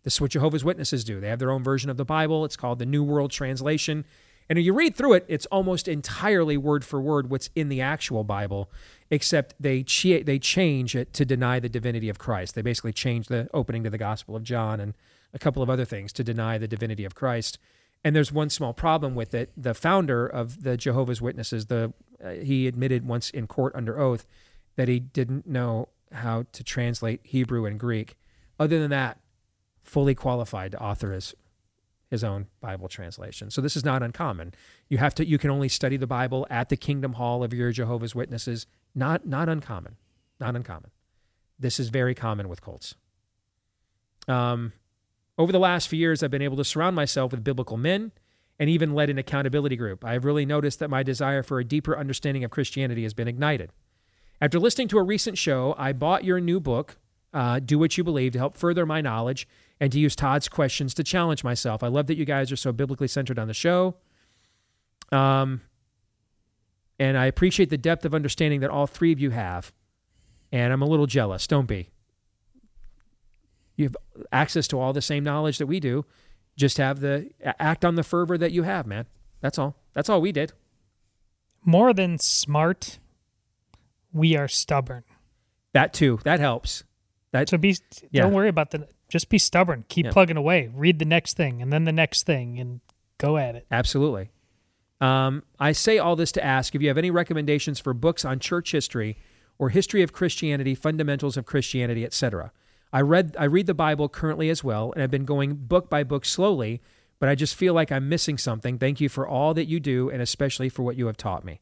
This is what Jehovah's Witnesses do. They have their own version of the Bible. It's called the New World Translation. And if you read through it, it's almost entirely word for word what's in the actual Bible, except they che- they change it to deny the divinity of Christ. They basically change the opening to the Gospel of John and a couple of other things to deny the divinity of Christ. And there's one small problem with it. The founder of the Jehovah's Witnesses, the uh, he admitted once in court under oath that he didn't know how to translate Hebrew and Greek. Other than that, fully qualified to author his his own Bible translation. So this is not uncommon. You have to you can only study the Bible at the Kingdom Hall of your Jehovah's Witnesses. Not not uncommon. Not uncommon. This is very common with cults. Um, over the last few years, I've been able to surround myself with biblical men and even led an accountability group. I've really noticed that my desire for a deeper understanding of Christianity has been ignited. After listening to a recent show, I bought your new book, uh, Do What You Believe, to help further my knowledge and to use Todd's questions to challenge myself. I love that you guys are so biblically centered on the show. Um, and I appreciate the depth of understanding that all three of you have. And I'm a little jealous. Don't be. You have access to all the same knowledge that we do. Just have the act on the fervor that you have, man. That's all. That's all we did. More than smart, we are stubborn. That too. That helps. That so be. Yeah. Don't worry about the. Just be stubborn. Keep Yeah. plugging away. Read the next thing, and then the next thing, and go at it. Absolutely. Um, I say all this to ask if you have any recommendations for books on church history or history of Christianity, fundamentals of Christianity, etc. I read I read the Bible currently as well, and I've been going book by book slowly, but I just feel like I'm missing something. Thank you for all that you do, and especially for what you have taught me.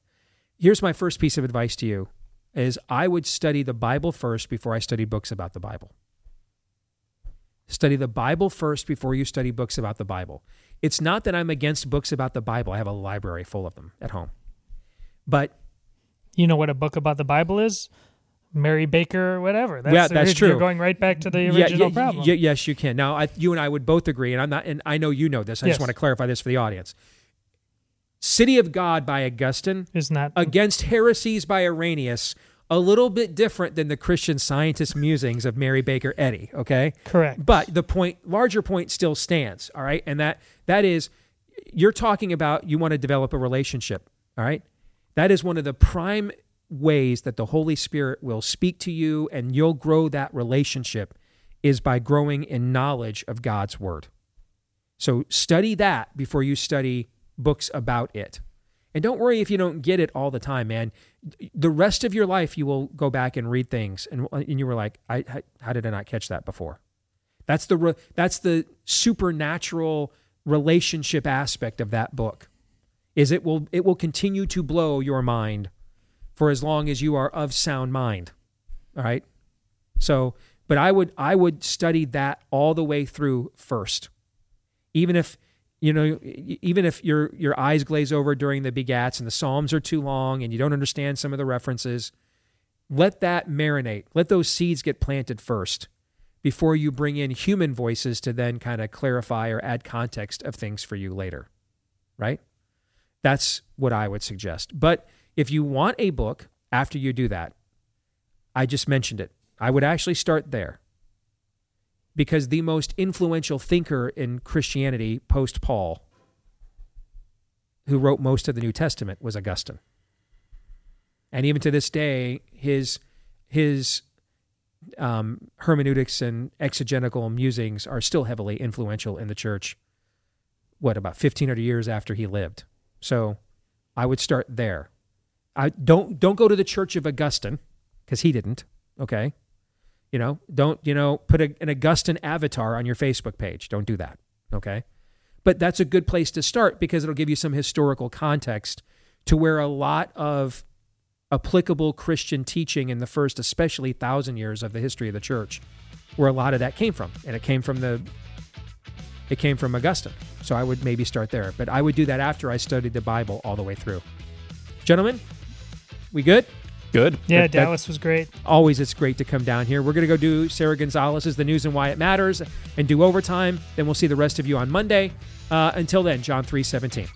Here's my first piece of advice to you: is I would study the Bible first before I study books about the Bible. Study the Bible first before you study books about the Bible. It's not that I'm against books about the Bible. I have a library full of them at home. But You know what a book about the Bible is? Mary Baker or whatever. That's yeah, that's true. You're going right back to the original yeah, problem. y- yes, you can. Now, I, you and I would both agree, and I'm not, and I know you know this. I Yes. just want to clarify this for the audience. City of God by Augustine is not against heresies by Irenaeus. A little bit different than the Christian scientist musings of Mary Baker Eddy. Okay, Correct. But the point, larger point, still stands. All right, and that that is, you're talking about you want to develop a relationship. All right, that is one of the prime ways that the Holy Spirit will speak to you and you'll grow that relationship is by growing in knowledge of God's word. So study that before you study books about it. And don't worry if you don't get it all the time, man. The rest of your life, you will go back and read things, and, and you were like, I, "How did I not catch that before?" That's the that's the supernatural relationship aspect of that book. Is it will it will continue to blow your mind for as long as you are of sound mind. All right. So, but I would I would study that all the way through first, even if you know even if your your eyes glaze over during the begats and the psalms are too long and you don't understand some of the references. Let that marinate. Let those seeds get planted first before you bring in human voices to then kind of clarify or add context of things for you later. Right? That's what I would suggest. But if you want a book after you do that, I just mentioned it. I would actually start there. Because the most influential thinker in Christianity post Paul, who wrote most of the New Testament, was Augustine. And even to this day, his his um, hermeneutics and exegetical musings are still heavily influential in the church. What about fifteen hundred years after he lived? So, I would start there. I don't don't go to the Church of Augustine because he didn't. Okay, you know, don't you know put a, an Augustine avatar on your Facebook page. Don't do that. Okay, but that's a good place to start because it'll give you some historical context to where a lot of applicable Christian teaching in the first, especially thousand years of the history of the church, where a lot of that came from, and it came from the it came from Augustine. So I would maybe start there, but I would do that after I studied the Bible all the way through. Gentlemen, we good? Good. Yeah, That- that- Dallas was great. Always, it's great to come down here. We're going to go do Sara Gonzales's The News and Why It Matters and do overtime. Then we'll see the rest of you on Monday. Uh, until then, John 3 17.